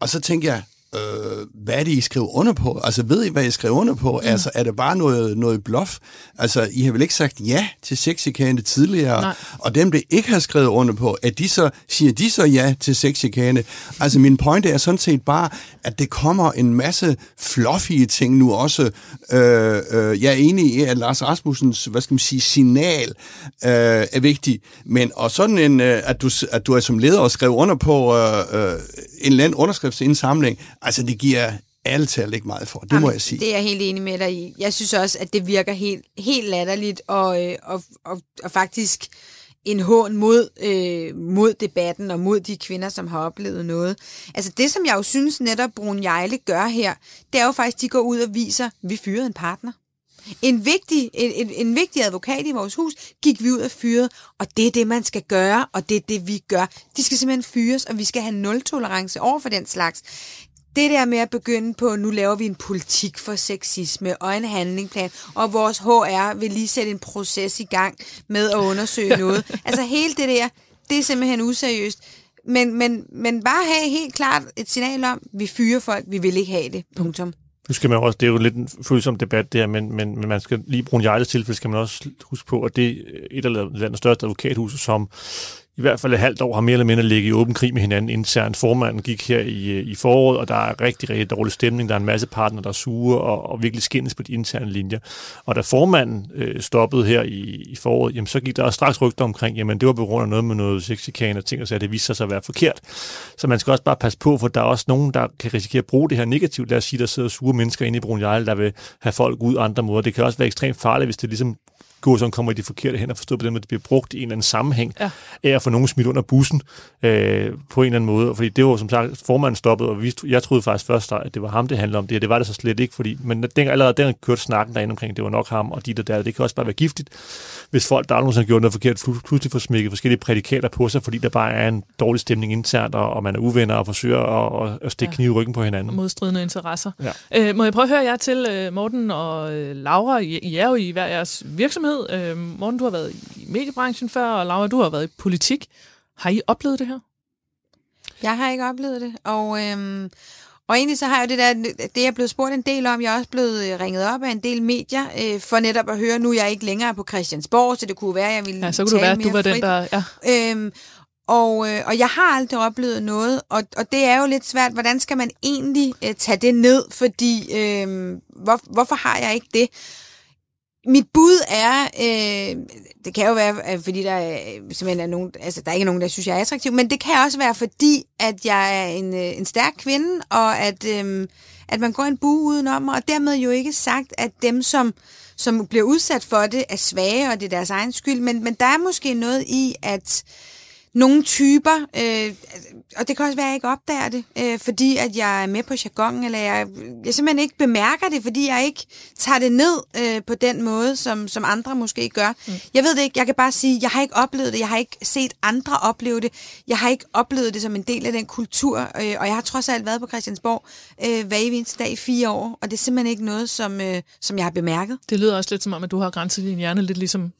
Og så tænker jeg, øh, hvad er det, I skriver under på? Altså, ved I, hvad I skriver under på? Mm. Altså, er det bare noget, noget bluff? Altså, I har vel ikke sagt ja til sexikane tidligere? Nej. Og dem, der ikke har skrevet under på, at de så, siger de så ja til sexikane? Altså, min pointe er sådan set bare, at det kommer en masse fluffy ting nu også. Øh, øh, jeg er enig i, at Lars Rasmussens, hvad skal man sige, signal øh, er vigtig. Men og sådan en, øh, at, du, at du er som leder og skriver under på øh, øh, en eller anden underskriftsindsamling, altså det giver ærligt talt ikke meget for. Det Jamen, må jeg sige. Det er jeg helt enig med dig i. Jeg synes også, at det virker helt, helt latterligt, og, øh, og, og, og faktisk en hån mod, øh, mod debatten og mod de kvinder, som har oplevet noget. Altså det, som jeg jo synes netop Brun Jejle gør her, det er jo faktisk, at de går ud og viser, at vi fyrede en partner. En vigtig, en, en, en vigtig advokat i vores hus gik vi ud og fyrede, og det er det, man skal gøre, og det er det, vi gør. De skal simpelthen fyres, og vi skal have nul-tolerance over for den slags. Det der med at begynde på, nu laver vi en politik for sexisme og en handlingsplan, og vores HR vil lige sætte en proces i gang med at undersøge noget. Altså hele det der, det er simpelthen useriøst. Men, men, men bare have helt klart et signal om, vi fyrer folk, vi vil ikke have det. Punktum. Nu skal man også, det er jo lidt en følsom debat der, men, men, men man skal lige bruge en tilfælde, skal man også huske på, at det er et af landets største advokathus, som i hvert fald et halvt år har mere eller mindre ligget i åben krig med hinanden internt. Formanden gik her i, øh, i foråret, og der er rigtig, rigtig dårlig stemning. Der er en masse partner, der er sure og, og virkelig skændes på de interne linjer. Og da formanden øh, stoppede her i, i foråret, jamen, så gik der også straks rygter omkring, jamen det var på grund af noget med noget sexikan og ting, og så at det viste sig at være forkert. Så man skal også bare passe på, for der er også nogen, der kan risikere at bruge det her negativt. Lad os sige, der sidder sure mennesker inde i Brun der vil have folk ud andre måder. Det kan også være ekstremt farligt, hvis det ligesom gåsøjne kommer i de forkerte hænder, forstået på den måde, at det bliver brugt i en eller anden sammenhæng ja. af at få nogen smidt under bussen øh, på en eller anden måde. Fordi det var som sagt, formanden stoppede, og vi, jeg troede faktisk først, at det var ham, det handlede om det, og det var det så slet ikke, fordi, men den, allerede den kørte snakken derinde omkring, det var nok ham, og de der der, det kan også bare være giftigt, hvis folk, der aldrig har gjort noget forkert, pludselig får smækket forskellige prædikater på sig, fordi der bare er en dårlig stemning internt, og, og man er uvenner og forsøger at, at stikke ja. knive i ryggen på hinanden. Modstridende interesser. Ja. Øh, må jeg prøve at høre jer til, øh, Morten og øh, Laura, I, I er jo i hver jeres virksomhed, virksomhed. Øh, Morten, du har været i mediebranchen før, og Laura, du har været i politik. Har I oplevet det her? Jeg har ikke oplevet det, og, øhm, og egentlig så har jeg det der, det er blevet spurgt en del om, jeg er også blevet ringet op af en del medier, øh, for netop at høre, nu er jeg ikke længere på Christiansborg, så det kunne være, jeg ville Ja, så kunne det være, at du var frit. den, der... Ja. Øhm, og, øh, og jeg har aldrig oplevet noget, og, og det er jo lidt svært, hvordan skal man egentlig øh, tage det ned, fordi øh, hvor, hvorfor har jeg ikke det? Mit bud er, øh, det kan jo være, fordi der er, simpelthen er nogen, altså der er ikke nogen, der synes, jeg er attraktiv, men det kan også være, fordi at jeg er en, øh, en stærk kvinde, og at, øh, at man går en bue udenom mig, og dermed jo ikke sagt, at dem, som, som bliver udsat for det, er svage, og det er deres egen skyld, men, men der er måske noget i, at nogle typer, øh, og det kan også være, at jeg ikke opdager det, øh, fordi at jeg er med på jargon, eller jeg, jeg simpelthen ikke bemærker det, fordi jeg ikke tager det ned øh, på den måde, som, som andre måske gør. Mm. Jeg ved det ikke, jeg kan bare sige, jeg har ikke oplevet det, jeg har ikke set andre opleve det, jeg har ikke oplevet det som en del af den kultur, øh, og jeg har trods alt været på Christiansborg øh, hver eneste dag i fire år, og det er simpelthen ikke noget, som, øh, som jeg har bemærket. Det lyder også lidt som om, at du har grænset din hjerne lidt ligesom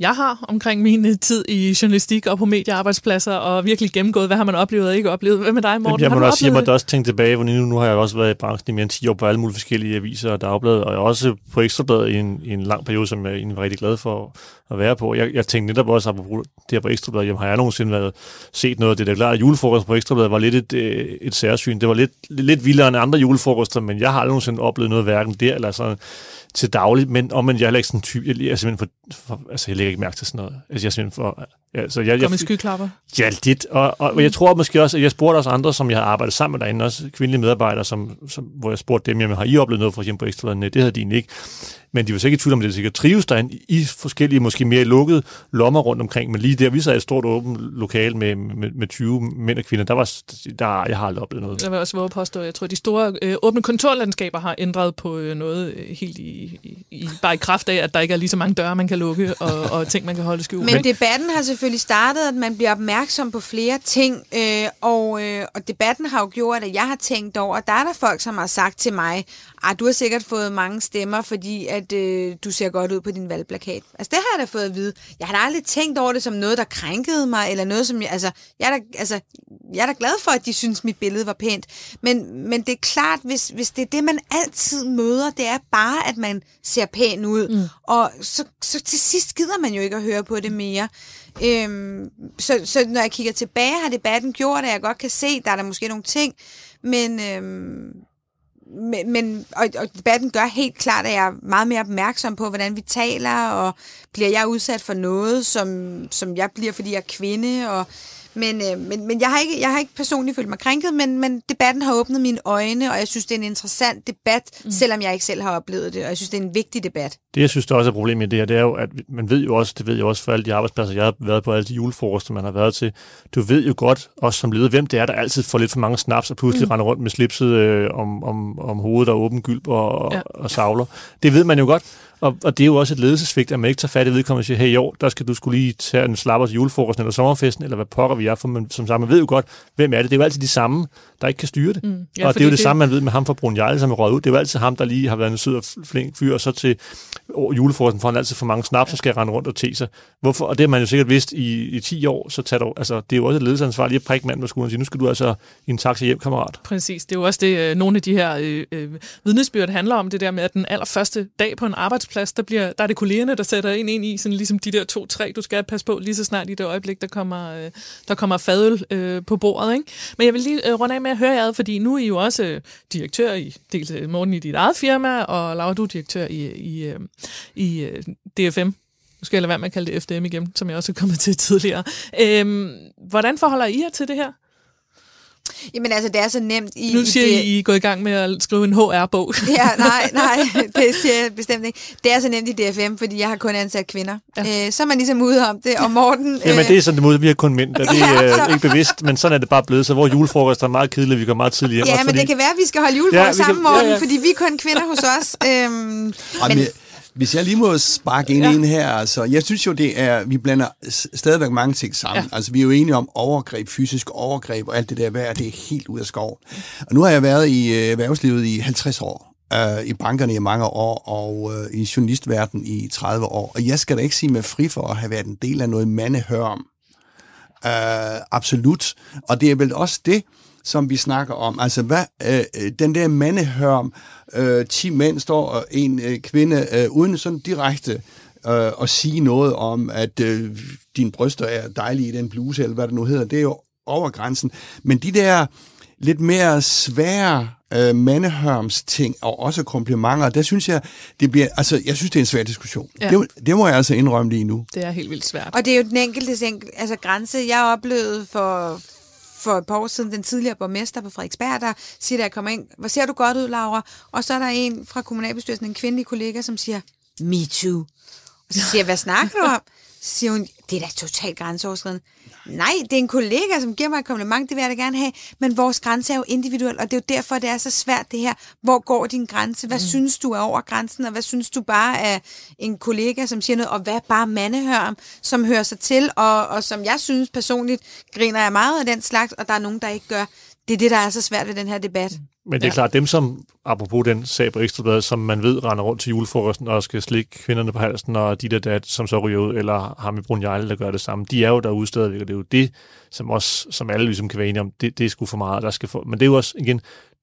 jeg har omkring min øh, tid i journalistik og på mediearbejdspladser, og virkelig gennemgået, hvad har man oplevet og ikke oplevet. Hvad med dig, Morten? Jeg må har også, jeg må også tænke tilbage, hvor nu, nu har jeg også været i branchen i mere end 10 år på alle mulige forskellige aviser og dagblade, og jeg også på Ekstrabladet i en, i en lang periode, som jeg egentlig var rigtig glad for at være på. Jeg, jeg tænkte netop også, at det her på Ekstrabladet, jamen, har jeg nogensinde været, set noget af det? Det er klart, at julefrokosten på Ekstrabladet var lidt et, øh, et særsyn. Det var lidt, lidt vildere end andre julefrokoster, men jeg har aldrig nogensinde oplevet noget hverken der eller sådan til daglig, men om jeg er heller ikke sådan en type, jeg, jeg er simpelthen for, for, altså jeg lægger ikke mærke til sådan noget. Altså jeg er simpelthen for, altså jeg, Kom i skyklapper? Ja, lidt, og, og, og, jeg tror måske også, at jeg spurgte også andre, som jeg har arbejdet sammen med derinde, også kvindelige medarbejdere, som, som, hvor jeg spurgte dem, jamen har I oplevet noget for eksempel på Ekstrabladet? Det havde de ikke. Men de var sikkert i tvivl om, at det sikkert trives derinde i forskellige, måske mere lukkede lommer rundt omkring. Men lige der, vi sad i et stort åbent lokal med, med, med 20 mænd og kvinder, der var, der, jeg har aldrig oplevet noget. Jeg vil også våge påstå, jeg tror, at de store øh, åbne kontorlandskaber har ændret på øh, noget øh, helt i, i, i, bare i kraft af, at der ikke er lige så mange døre, man kan lukke, og, og ting, man kan holde skjult. Men debatten har selvfølgelig startet, at man bliver opmærksom på flere ting, øh, og, øh, og debatten har jo gjort, at jeg har tænkt over, at der er der folk, som har sagt til mig, at du har sikkert fået mange stemmer, fordi at øh, du ser godt ud på din valgplakat. Altså, det har jeg da fået at vide. Jeg har da aldrig tænkt over det som noget, der krænkede mig, eller noget, som jeg... Altså, jeg er da, altså, jeg er da glad for, at de synes, mit billede var pænt. Men, men det er klart, hvis, hvis det er det, man altid møder, det er bare, at man ser pæn ud. Mm. Og så, så til sidst gider man jo ikke at høre på det mere. Øhm, så, så når jeg kigger tilbage, har debatten gjort, at jeg godt kan se, der er der måske nogle ting, men, øhm, men, men og, og debatten gør helt klart, at jeg er meget mere opmærksom på, hvordan vi taler, og bliver jeg udsat for noget, som, som jeg bliver, fordi jeg er kvinde, og men, øh, men, men jeg, har ikke, jeg har ikke personligt følt mig krænket, men, men debatten har åbnet mine øjne, og jeg synes, det er en interessant debat, mm. selvom jeg ikke selv har oplevet det, og jeg synes, det er en vigtig debat. Det, jeg synes, der også er problemet med det her, det er jo, at man ved jo også, det ved jeg også for alle de arbejdspladser, jeg har været på, alle de julefrokoster, man har været til, du ved jo godt, også som leder, hvem det er, der altid får lidt for mange snaps, og pludselig mm. render rundt med slipset øh, om, om, om hovedet og åben gylp og, ja. og savler. Det ved man jo godt. Og, og det er jo også et ledelsesvigt, at man ikke tager fat i vedkommende og siger, hey, jo, der skal du skulle lige tage en slapper til julefrokosten eller sommerfesten, eller hvad pokker vi er, for man som sammen ved jo godt, hvem er det. Det er jo altid de samme, der ikke kan styre det. Mm. Ja, og det er jo det, det samme, man ved med ham fra Brun Jarl, som er røget ud. Det er jo altid ham, der lige har været en sød og flink fyr, og så til julefrokosten får han altid for mange snaps, så skal rende rundt og te sig. Hvorfor? Og det har man jo sikkert vidst i, i 10 år, så tager du, altså, det er jo også et ledelsesansvar lige at prikke manden på skulderen og sige, nu skal du altså i en taxa hjem, kammerat. Præcis. Det er jo også det, øh, nogle af de her øh, øh, vidnesbyrd handler om, det der med, at den allerførste dag på en arbejdsplads, der, bliver, der er det kollegerne, der sætter ind, ind i, sådan ligesom de der to-tre, du skal passe på lige så snart i det øjeblik, der kommer, øh, der kommer fadøl øh, på bordet. Ikke? Men jeg vil lige øh, runde af med at høre jer, fordi nu er I jo også øh, direktør i, dels øh, morgen i dit eget firma, og Laura, du er direktør i, i, øh, i øh, DFM. Nu skal jeg lade være med at kalde det FDM igen, som jeg også er kommet til tidligere. Øhm, hvordan forholder I jer til det her? Jamen altså, det er så nemt i... Nu siger i det... I, I er gået i gang med at skrive en HR-bog. ja, nej, nej, det siger jeg bestemt ikke. Det er så nemt i DFM, fordi jeg har kun ansat kvinder. Ja. Øh, så er man ligesom ude om det, og Morten... Jamen, øh... det er sådan det måde, vi har kun mænd, og det er så... ikke bevidst, men sådan er det bare blevet. Så vores julefrokost er meget kedeligt, vi går meget tidligt hjem. Ja, men fordi... det kan være, at vi skal holde julefrokost ja, sammen, kan... Morten, ja, ja. fordi vi er kun kvinder hos os. Øhm, men... Hvis jeg lige må sparke ind ja. ind her, altså, jeg synes jo, det er, vi blander stadigvæk mange ting sammen. Ja. Altså, vi er jo enige om overgreb, fysisk overgreb og alt det der, hvad er det helt ud af skoven. Og nu har jeg været i øh, erhvervslivet i 50 år, øh, i bankerne i mange år, og øh, i journalistverden i 30 år. Og jeg skal da ikke sige mig fri for at have været en del af noget mandehørm. Øh, absolut. Og det er vel også det, som vi snakker om. Altså, hvad, øh, øh den der mandehørm, øh, 10 mænd står og en øh, kvinde, øh, uden sådan direkte øh, at sige noget om, at øh, dine bryster er dejlige i den bluse, eller hvad det nu hedder, det er jo over grænsen. Men de der lidt mere svære øh, mandehørms ting, og også komplimenter, der synes jeg, det bliver, altså, jeg synes, det er en svær diskussion. Ja. Det, det må jeg altså indrømme lige nu. Det er helt vildt svært. Og det er jo den enkelte altså, grænse, jeg oplevede for, for et par år siden den tidligere borgmester på Frederiksberg, der siger, da jeg kommer ind, hvor ser du godt ud, Laura? Og så er der en fra kommunalbestyrelsen, en kvindelig kollega, som siger, me too. Og så siger jeg, hvad snakker du om? Så siger hun, det er da totalt grænseoverskridende. Nej, det er en kollega, som giver mig et kompliment, det vil jeg da gerne have, men vores grænse er jo individuel, og det er jo derfor, det er så svært det her. Hvor går din grænse? Hvad mm. synes du er over grænsen, og hvad synes du bare er en kollega, som siger noget, og hvad bare mandehørm, som hører sig til, og, og som jeg synes personligt, griner jeg meget af den slags, og der er nogen, der ikke gør. Det er det, der er så svært ved den her debat. Mm. Men det er ja. klart, dem som, apropos den sag på Ekstrabladet, som man ved render rundt til julefrokosten og skal slikke kvinderne på halsen, og de der dat, som så ryger ud, eller har med Brun Jejle, der gør det samme, de er jo derude stadigvæk, og det er jo det, som, også, som alle ligesom kan være enige om, det, det er sgu for meget, der skal få. Men det er jo også, igen,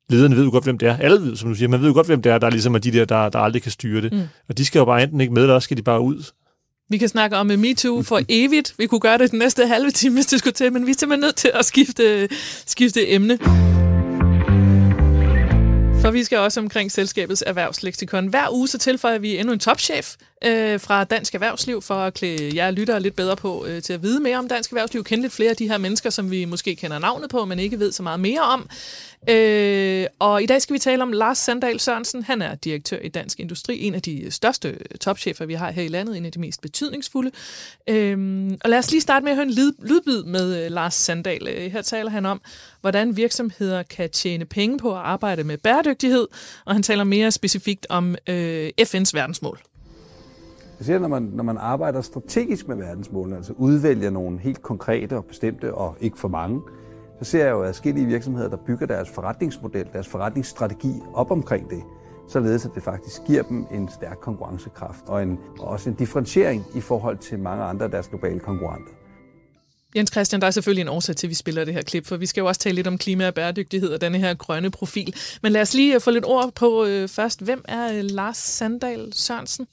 lederne ved jo godt, hvem det er. Alle ved, som du siger, man ved jo godt, hvem det er, der er ligesom de der, der, der aldrig kan styre det. Mm. Og de skal jo bare enten ikke med, eller også skal de bare ud. Vi kan snakke om MeToo for evigt. Vi kunne gøre det den næste halve time, hvis det skulle til, men vi er simpelthen nødt til at skifte, skifte emne. For vi skal også omkring selskabets erhvervsleksikon. Hver uge så tilføjer vi endnu en topchef øh, fra Dansk Erhvervsliv for at klæde jer lyttere lidt bedre på øh, til at vide mere om Dansk Erhvervsliv, kende lidt flere af de her mennesker, som vi måske kender navnet på, men ikke ved så meget mere om. Øh, og i dag skal vi tale om Lars Sandal Sørensen. Han er direktør i Dansk Industri, en af de største topchefer, vi har her i landet, en af de mest betydningsfulde. Øh, og lad os lige starte med at høre en lyd, lydbid med øh, Lars Sandal. Øh, her taler han om, hvordan virksomheder kan tjene penge på at arbejde med bæredygtighed, og han taler mere specifikt om øh, FN's verdensmål. Jeg siger, når man, når man arbejder strategisk med verdensmålene, altså udvælger nogle helt konkrete og bestemte, og ikke for mange, så ser jeg jo adskillige virksomheder, der bygger deres forretningsmodel, deres forretningsstrategi op omkring det, således at det faktisk giver dem en stærk konkurrencekraft og, en, og også en differentiering i forhold til mange andre af deres globale konkurrenter. Jens Christian, der er selvfølgelig en årsag til, at vi spiller det her klip, for vi skal jo også tale lidt om klima og bæredygtighed og denne her grønne profil. Men lad os lige øh, få lidt ord på øh, først. Hvem er øh, Lars Sandal Sørensen?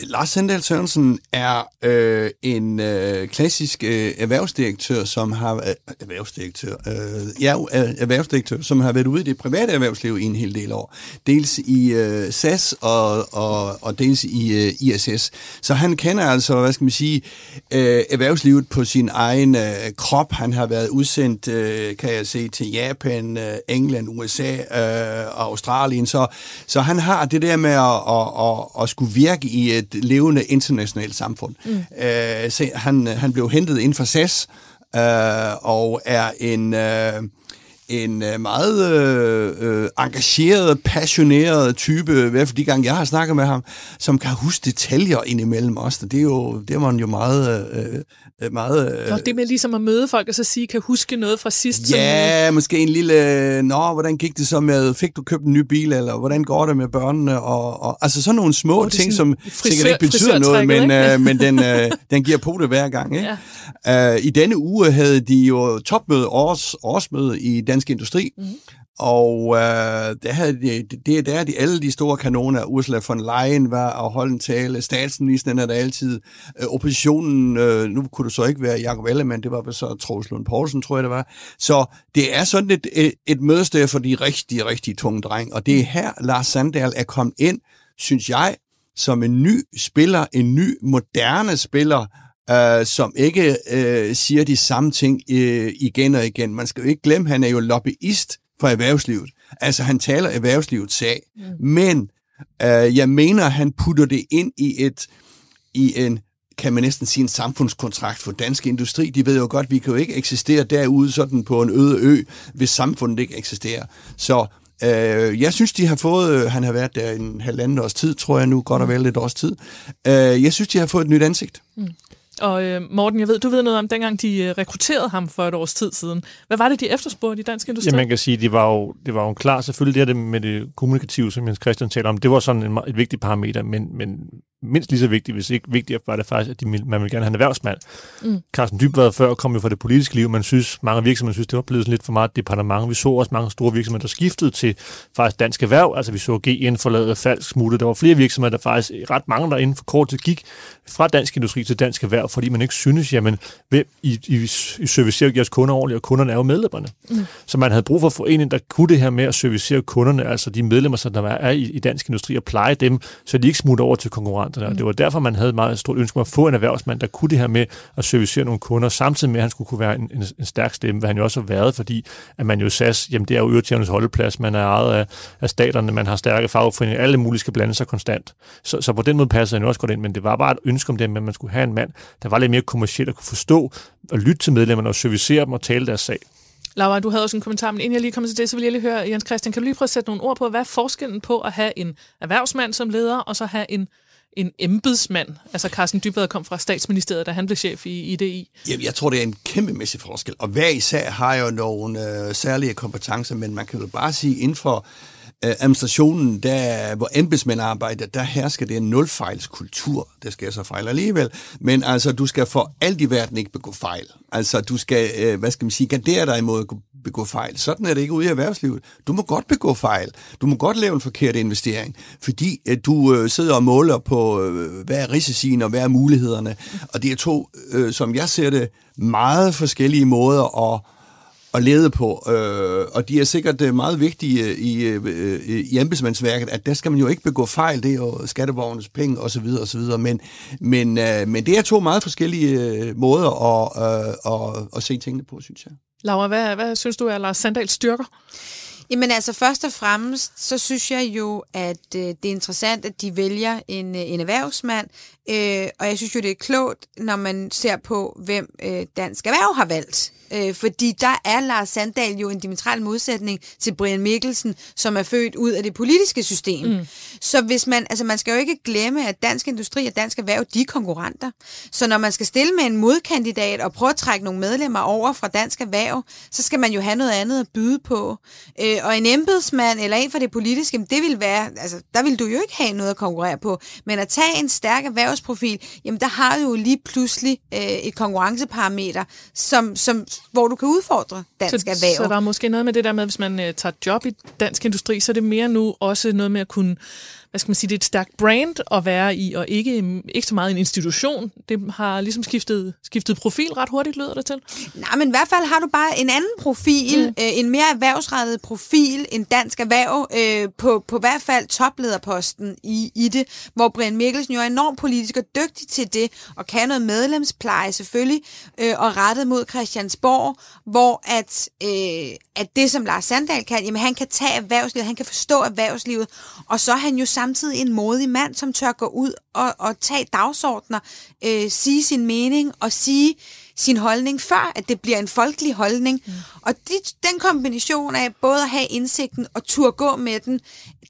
Lars Sandal Sørensen er øh, en øh, klassisk øh, erhvervsdirektør, som har øh, erhvervsdirektør, øh, ja, øh, erhvervsdirektør, som har været ude i det private erhvervsliv i en hel del år. Dels i øh, SAS og, og, og dels i øh, ISS. Så han kender altså, hvad skal man sige, øh, erhvervslivet på sin egen øh, krop. Han har været udsendt, øh, kan jeg se, til Japan, øh, England, USA øh, og Australien. Så, så han har det der med at, at, at, at skulle virke i et et levende internationalt samfund. Mm. Øh, se, han, han blev hentet ind fra SAS, øh, og er en... Øh, en øh, meget øh, øh, engageret, passioneret type, i hvert fald de gange, jeg har snakket med ham, som kan huske detaljer indimellem os. Det er jo, det er man jo meget... Øh meget øh, Nå, det med ligesom at møde folk og så sige, kan huske noget fra sidst? Ja, som... måske en lille, nå, hvordan gik det så med, fik du købt en ny bil, eller hvordan går det med børnene? Og, og, altså sådan nogle små oh, ting, som frisør, sikkert ikke betyder noget, men, øh, men den, øh, den giver på det hver gang. Ikke? Ja. Uh, I denne uge havde de jo topmøde, års, årsmøde i dansk industri. Mm. Og øh, der havde de, det, der er de, alle de store kanoner. Ursula von Leyen var at holde en tale. Statsministeren er der altid. Øh, oppositionen, øh, nu kunne det så ikke være Jacob Ellemann, det var vel så Troels Lund Poulsen, tror jeg det var. Så det er sådan et, et, et mødested for de rigtig, rigtig tunge dreng. Og det er her, Lars Sandal er kommet ind, synes jeg, som en ny spiller, en ny, moderne spiller, øh, som ikke øh, siger de samme ting øh, igen og igen. Man skal jo ikke glemme, han er jo lobbyist for erhvervslivet. Altså, han taler erhvervslivets sag. Mm. Men øh, jeg mener, han putter det ind i et i en kan man næsten sige en samfundskontrakt for dansk industri. De ved jo godt, vi kan jo ikke eksistere derude sådan på en øde ø, hvis samfundet ikke eksisterer. Så øh, jeg synes, de har fået, han har været der en halvanden års tid, tror jeg nu, godt og vel et års tid. Øh, jeg synes, de har fået et nyt ansigt. Mm. Og øh, Morten, jeg ved, du ved noget om, dengang de øh, rekrutterede ham for et års tid siden. Hvad var det, de efterspurgte i dansk industri? Ja, man kan sige, det var jo, det var jo en klar, selvfølgelig det, her med det kommunikative, som Jens Christian taler om, det var sådan en, et vigtigt parameter, men, men mindst lige så vigtigt, hvis ikke vigtigere, var det faktisk, at de, man ville gerne have en erhvervsmand. Mm. Carsten Dybvad før kom jo fra det politiske liv, man synes, mange virksomheder synes, det var blevet lidt for meget departement. Vi så også mange store virksomheder, der skiftede til faktisk dansk erhverv. Altså vi så GN forlade falsk smutte. Der var flere virksomheder, der faktisk ret mange, der inden for kort tid gik fra dansk industri til dansk erhverv, fordi man ikke synes, jamen, hvem I, I, I servicerer jeres kunder ordentligt, og kunderne er jo medlemmerne. Mm. Så man havde brug for foreningen, der kunne det her med at servicere kunderne, altså de medlemmer, som der er i, i dansk industri, og pleje dem, så de ikke smutter over til konkurrenter der Mm. Og det var derfor, man havde et meget stort ønske om at få en erhvervsmand, der kunne det her med at servicere nogle kunder, samtidig med, at han skulle kunne være en, en, en stærk stemme, hvad han jo også har været, fordi at man jo SAS, jamen det er jo ydertjernes holdeplads, man er ejet af, af staterne, man har stærke fagforeninger, alle mulige skal blande sig konstant. Så, så på den måde passer han jo også godt ind, men det var bare et ønske om det, at man skulle have en mand, der var lidt mere kommersiel og kunne forstå og lytte til medlemmerne og servicere dem og tale deres sag. Laura, du havde også en kommentar, men inden jeg lige kommer til det, så vil jeg lige høre, Jens Christian, kan du lige prøve at sætte nogle ord på, hvad er forskellen på at have en erhvervsmand som leder, og så have en en embedsmand. Altså Carsten Dybvad kom fra statsministeriet, da han blev chef i IDI. Jamen, jeg tror, det er en kæmpemæssig forskel. Og hver især har jo nogle øh, særlige kompetencer, men man kan jo bare sige, inden for øh, administrationen, der, hvor embedsmænd arbejder, der hersker det en nulfejlskultur. Det skal så fejle alligevel. Men altså, du skal for alt i verden ikke begå fejl. Altså, du skal, øh, hvad skal man sige, gardere dig imod at begå fejl. Sådan er det ikke ude i erhvervslivet. Du må godt begå fejl. Du må godt lave en forkert investering, fordi øh, du øh, sidder og måler på, øh, hvad er risicien og hvad er mulighederne. Og det er to, øh, som jeg ser det, meget forskellige måder at at lede på, øh, og de er sikkert øh, meget vigtige i, øh, i embedsmandsværket, at der skal man jo ikke begå fejl, det er jo skatteborgernes penge osv. osv. Men, men, øh, men det er to meget forskellige øh, måder at, øh, at, at se tingene på, synes jeg. Laura, hvad, hvad synes du er Lars Sandals styrker? Jamen altså, først og fremmest, så synes jeg jo, at øh, det er interessant, at de vælger en, øh, en erhvervsmand, øh, og jeg synes jo, det er klogt, når man ser på, hvem øh, Dansk Erhverv har valgt. Øh, fordi der er Lars Sandal jo en diametral modsætning til Brian Mikkelsen, som er født ud af det politiske system. Mm. Så hvis man, altså man skal jo ikke glemme, at dansk industri og dansk erhverv, de er konkurrenter. Så når man skal stille med en modkandidat og prøve at trække nogle medlemmer over fra dansk erhverv, så skal man jo have noget andet at byde på. Øh, og en embedsmand eller en for det politiske, det vil være, altså der vil du jo ikke have noget at konkurrere på. Men at tage en stærk erhvervsprofil, jamen der har du jo lige pludselig øh, et konkurrenceparameter, som, som hvor du kan udfordre dansk så, erhverv. Så der er måske noget med det der med, hvis man uh, tager job i dansk industri, så er det mere nu også noget med at kunne hvad skal man sige, det er et stærkt brand at være i, og ikke, ikke så meget en institution. Det har ligesom skiftet, skiftet profil ret hurtigt, lyder det til. Nej, men i hvert fald har du bare en anden profil, mm. øh, en mere erhvervsrettet profil end dansk erhverv, øh, på, på hvert fald toplederposten i, i det, hvor Brian Mikkelsen jo er enormt politisk og dygtig til det, og kan noget medlemspleje selvfølgelig, øh, og rettet mod Christiansborg, hvor at, øh, at det, som Lars Sandal kan, jamen han kan tage erhvervslivet, han kan forstå erhvervslivet, og så er han jo samtidig en modig mand, som tør gå ud og, og tage dagsordner, øh, sige sin mening og sige sin holdning, før at det bliver en folkelig holdning. Mm. Og de, den kombination af både at have indsigten og tur gå med den,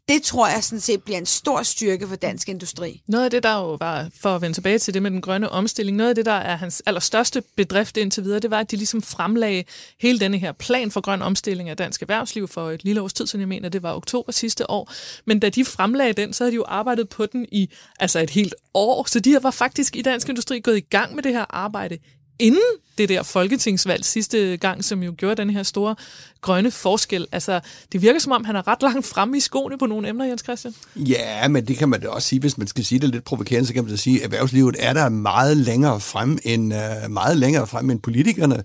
det tror jeg sådan set bliver en stor styrke for dansk industri. Noget af det, der jo var, for at vende tilbage til det med den grønne omstilling, noget af det, der er hans allerstørste bedrift indtil videre, det var, at de ligesom fremlagde hele denne her plan for grøn omstilling af dansk erhvervsliv for et lille års tid, som jeg mener, det var oktober sidste år. Men da de fremlagde den, så havde de jo arbejdet på den i altså et helt år, så de var faktisk i dansk industri gået i gang med det her arbejde inden? Det der folketingsvalg sidste gang, som jo gjorde den her store grønne forskel. Altså, det virker som om, han er ret langt fremme i skoene på nogle emner, Jens Christian. Ja, men det kan man da også sige, hvis man skal sige det lidt provokerende, så kan man da sige, at erhvervslivet er der meget længere frem end, uh, meget længere frem end politikerne.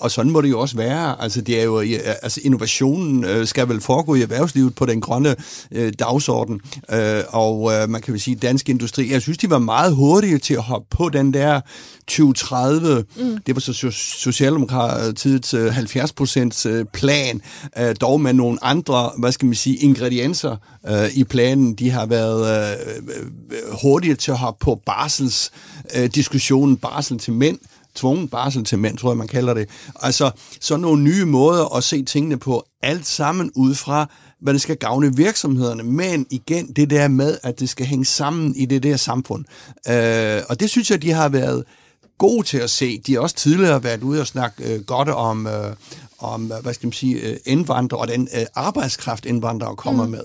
Og sådan må det jo også være. Altså, det er jo, altså innovationen uh, skal vel foregå i erhvervslivet på den grønne uh, dagsorden. Uh, og uh, man kan vel sige, dansk industri, jeg synes, de var meget hurtige til at hoppe på den der 2030, mm. det var så Socialdemokratiets øh, 70% øh, plan, øh, dog med nogle andre, hvad skal man sige, ingredienser i planen. De har været hurtige til at hoppe på barselsdiskussionen, barsel til mænd, tvungen barsel til mænd, tror jeg, man kalder det. Altså, sådan nogle nye måder at se tingene på, alt sammen ud fra, hvad det skal gavne virksomhederne, men igen, det der med, at det skal hænge sammen i det der samfund. Øh, og det synes jeg, de har været gode til at se. De har også tidligere været ude og snakke øh, godt om, øh, om hvad skal man sige, øh, indvandrere og den øh, arbejdskraft, indvandrere kommer mm. med.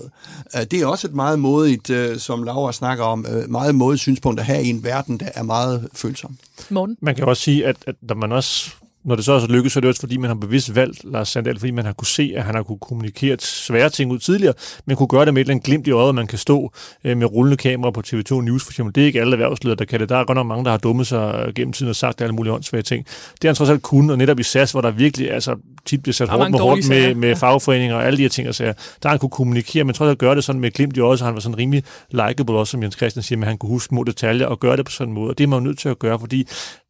Øh, det er også et meget modigt, øh, som Laura snakker om, øh, meget modigt synspunkt at have i en verden, der er meget følsom. Morten? Man kan også sige, at, at når man også når det så også lykkes, så er det også fordi, man har bevidst valgt Lars Sandal, fordi man har kunne se, at han har kunne kommunikere svære ting ud tidligere, men kunne gøre det med et eller andet glimt i øjet, man kan stå øh, med rullende kamera på TV2 News for eksempel. Det er ikke alle erhvervsledere, der kan det. Der er godt nok mange, der har dummet sig gennem tiden og sagt alle mulige åndssvage ting. Det er han trods alt kun, og netop i SAS, hvor der virkelig altså, tit bliver sat hårdt med hårdt med, med fagforeninger og alle de her ting, og så, der har han kunne kommunikere, men trods alt gøre det sådan med glimt i øjet, så han var sådan rimelig likeable også, som Jens Christian siger, men han kunne huske små detaljer og gøre det på sådan en måde. Og det er man jo nødt til at gøre, fordi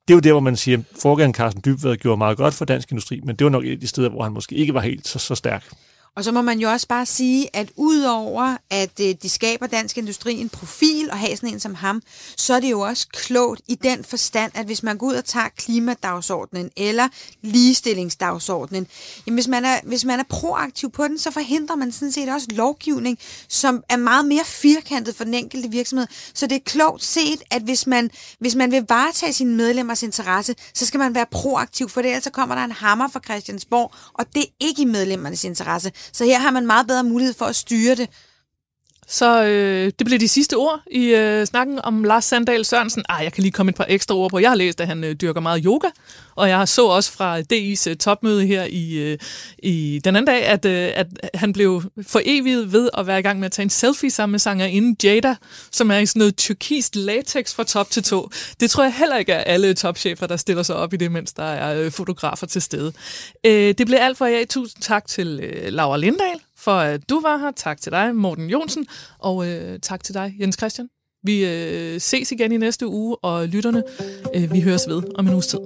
det er jo der, hvor man siger, at forgængeren Carsten Dybvad gjorde meget godt for dansk industri, men det var nok et af de steder, hvor han måske ikke var helt så, så stærk. Og så må man jo også bare sige, at udover at øh, de skaber dansk industri en profil og have sådan en som ham, så er det jo også klogt i den forstand, at hvis man går ud og tager klimadagsordenen eller ligestillingsdagsordenen, jamen hvis man, er, hvis man er proaktiv på den, så forhindrer man sådan set også lovgivning, som er meget mere firkantet for den enkelte virksomhed. Så det er klogt set, at hvis man, hvis man vil varetage sine medlemmers interesse, så skal man være proaktiv, for det ellers så kommer der en hammer fra Christiansborg, og det er ikke i medlemmernes interesse. Så her har man meget bedre mulighed for at styre det. Så øh, det blev de sidste ord i øh, snakken om Lars Sandal Sørensen. Ah, jeg kan lige komme et par ekstra ord på. Jeg har læst, at han øh, dyrker meget yoga, og jeg så også fra DI's øh, topmøde her i, øh, i den anden dag, at, øh, at han blev for evigt ved at være i gang med at tage en selfie sammen med sangerinden Jada, som er i sådan noget tyrkist latex fra top til to. Det tror jeg heller ikke er alle topchefer, der stiller sig op i det, mens der er øh, fotografer til stede. Øh, det blev alt for jer. Tusind tak til øh, Laura Lindahl for at du var her. Tak til dig, Morten Jonsen, og øh, tak til dig, Jens Christian. Vi øh, ses igen i næste uge, og lytterne, øh, vi høres ved om en uges tid.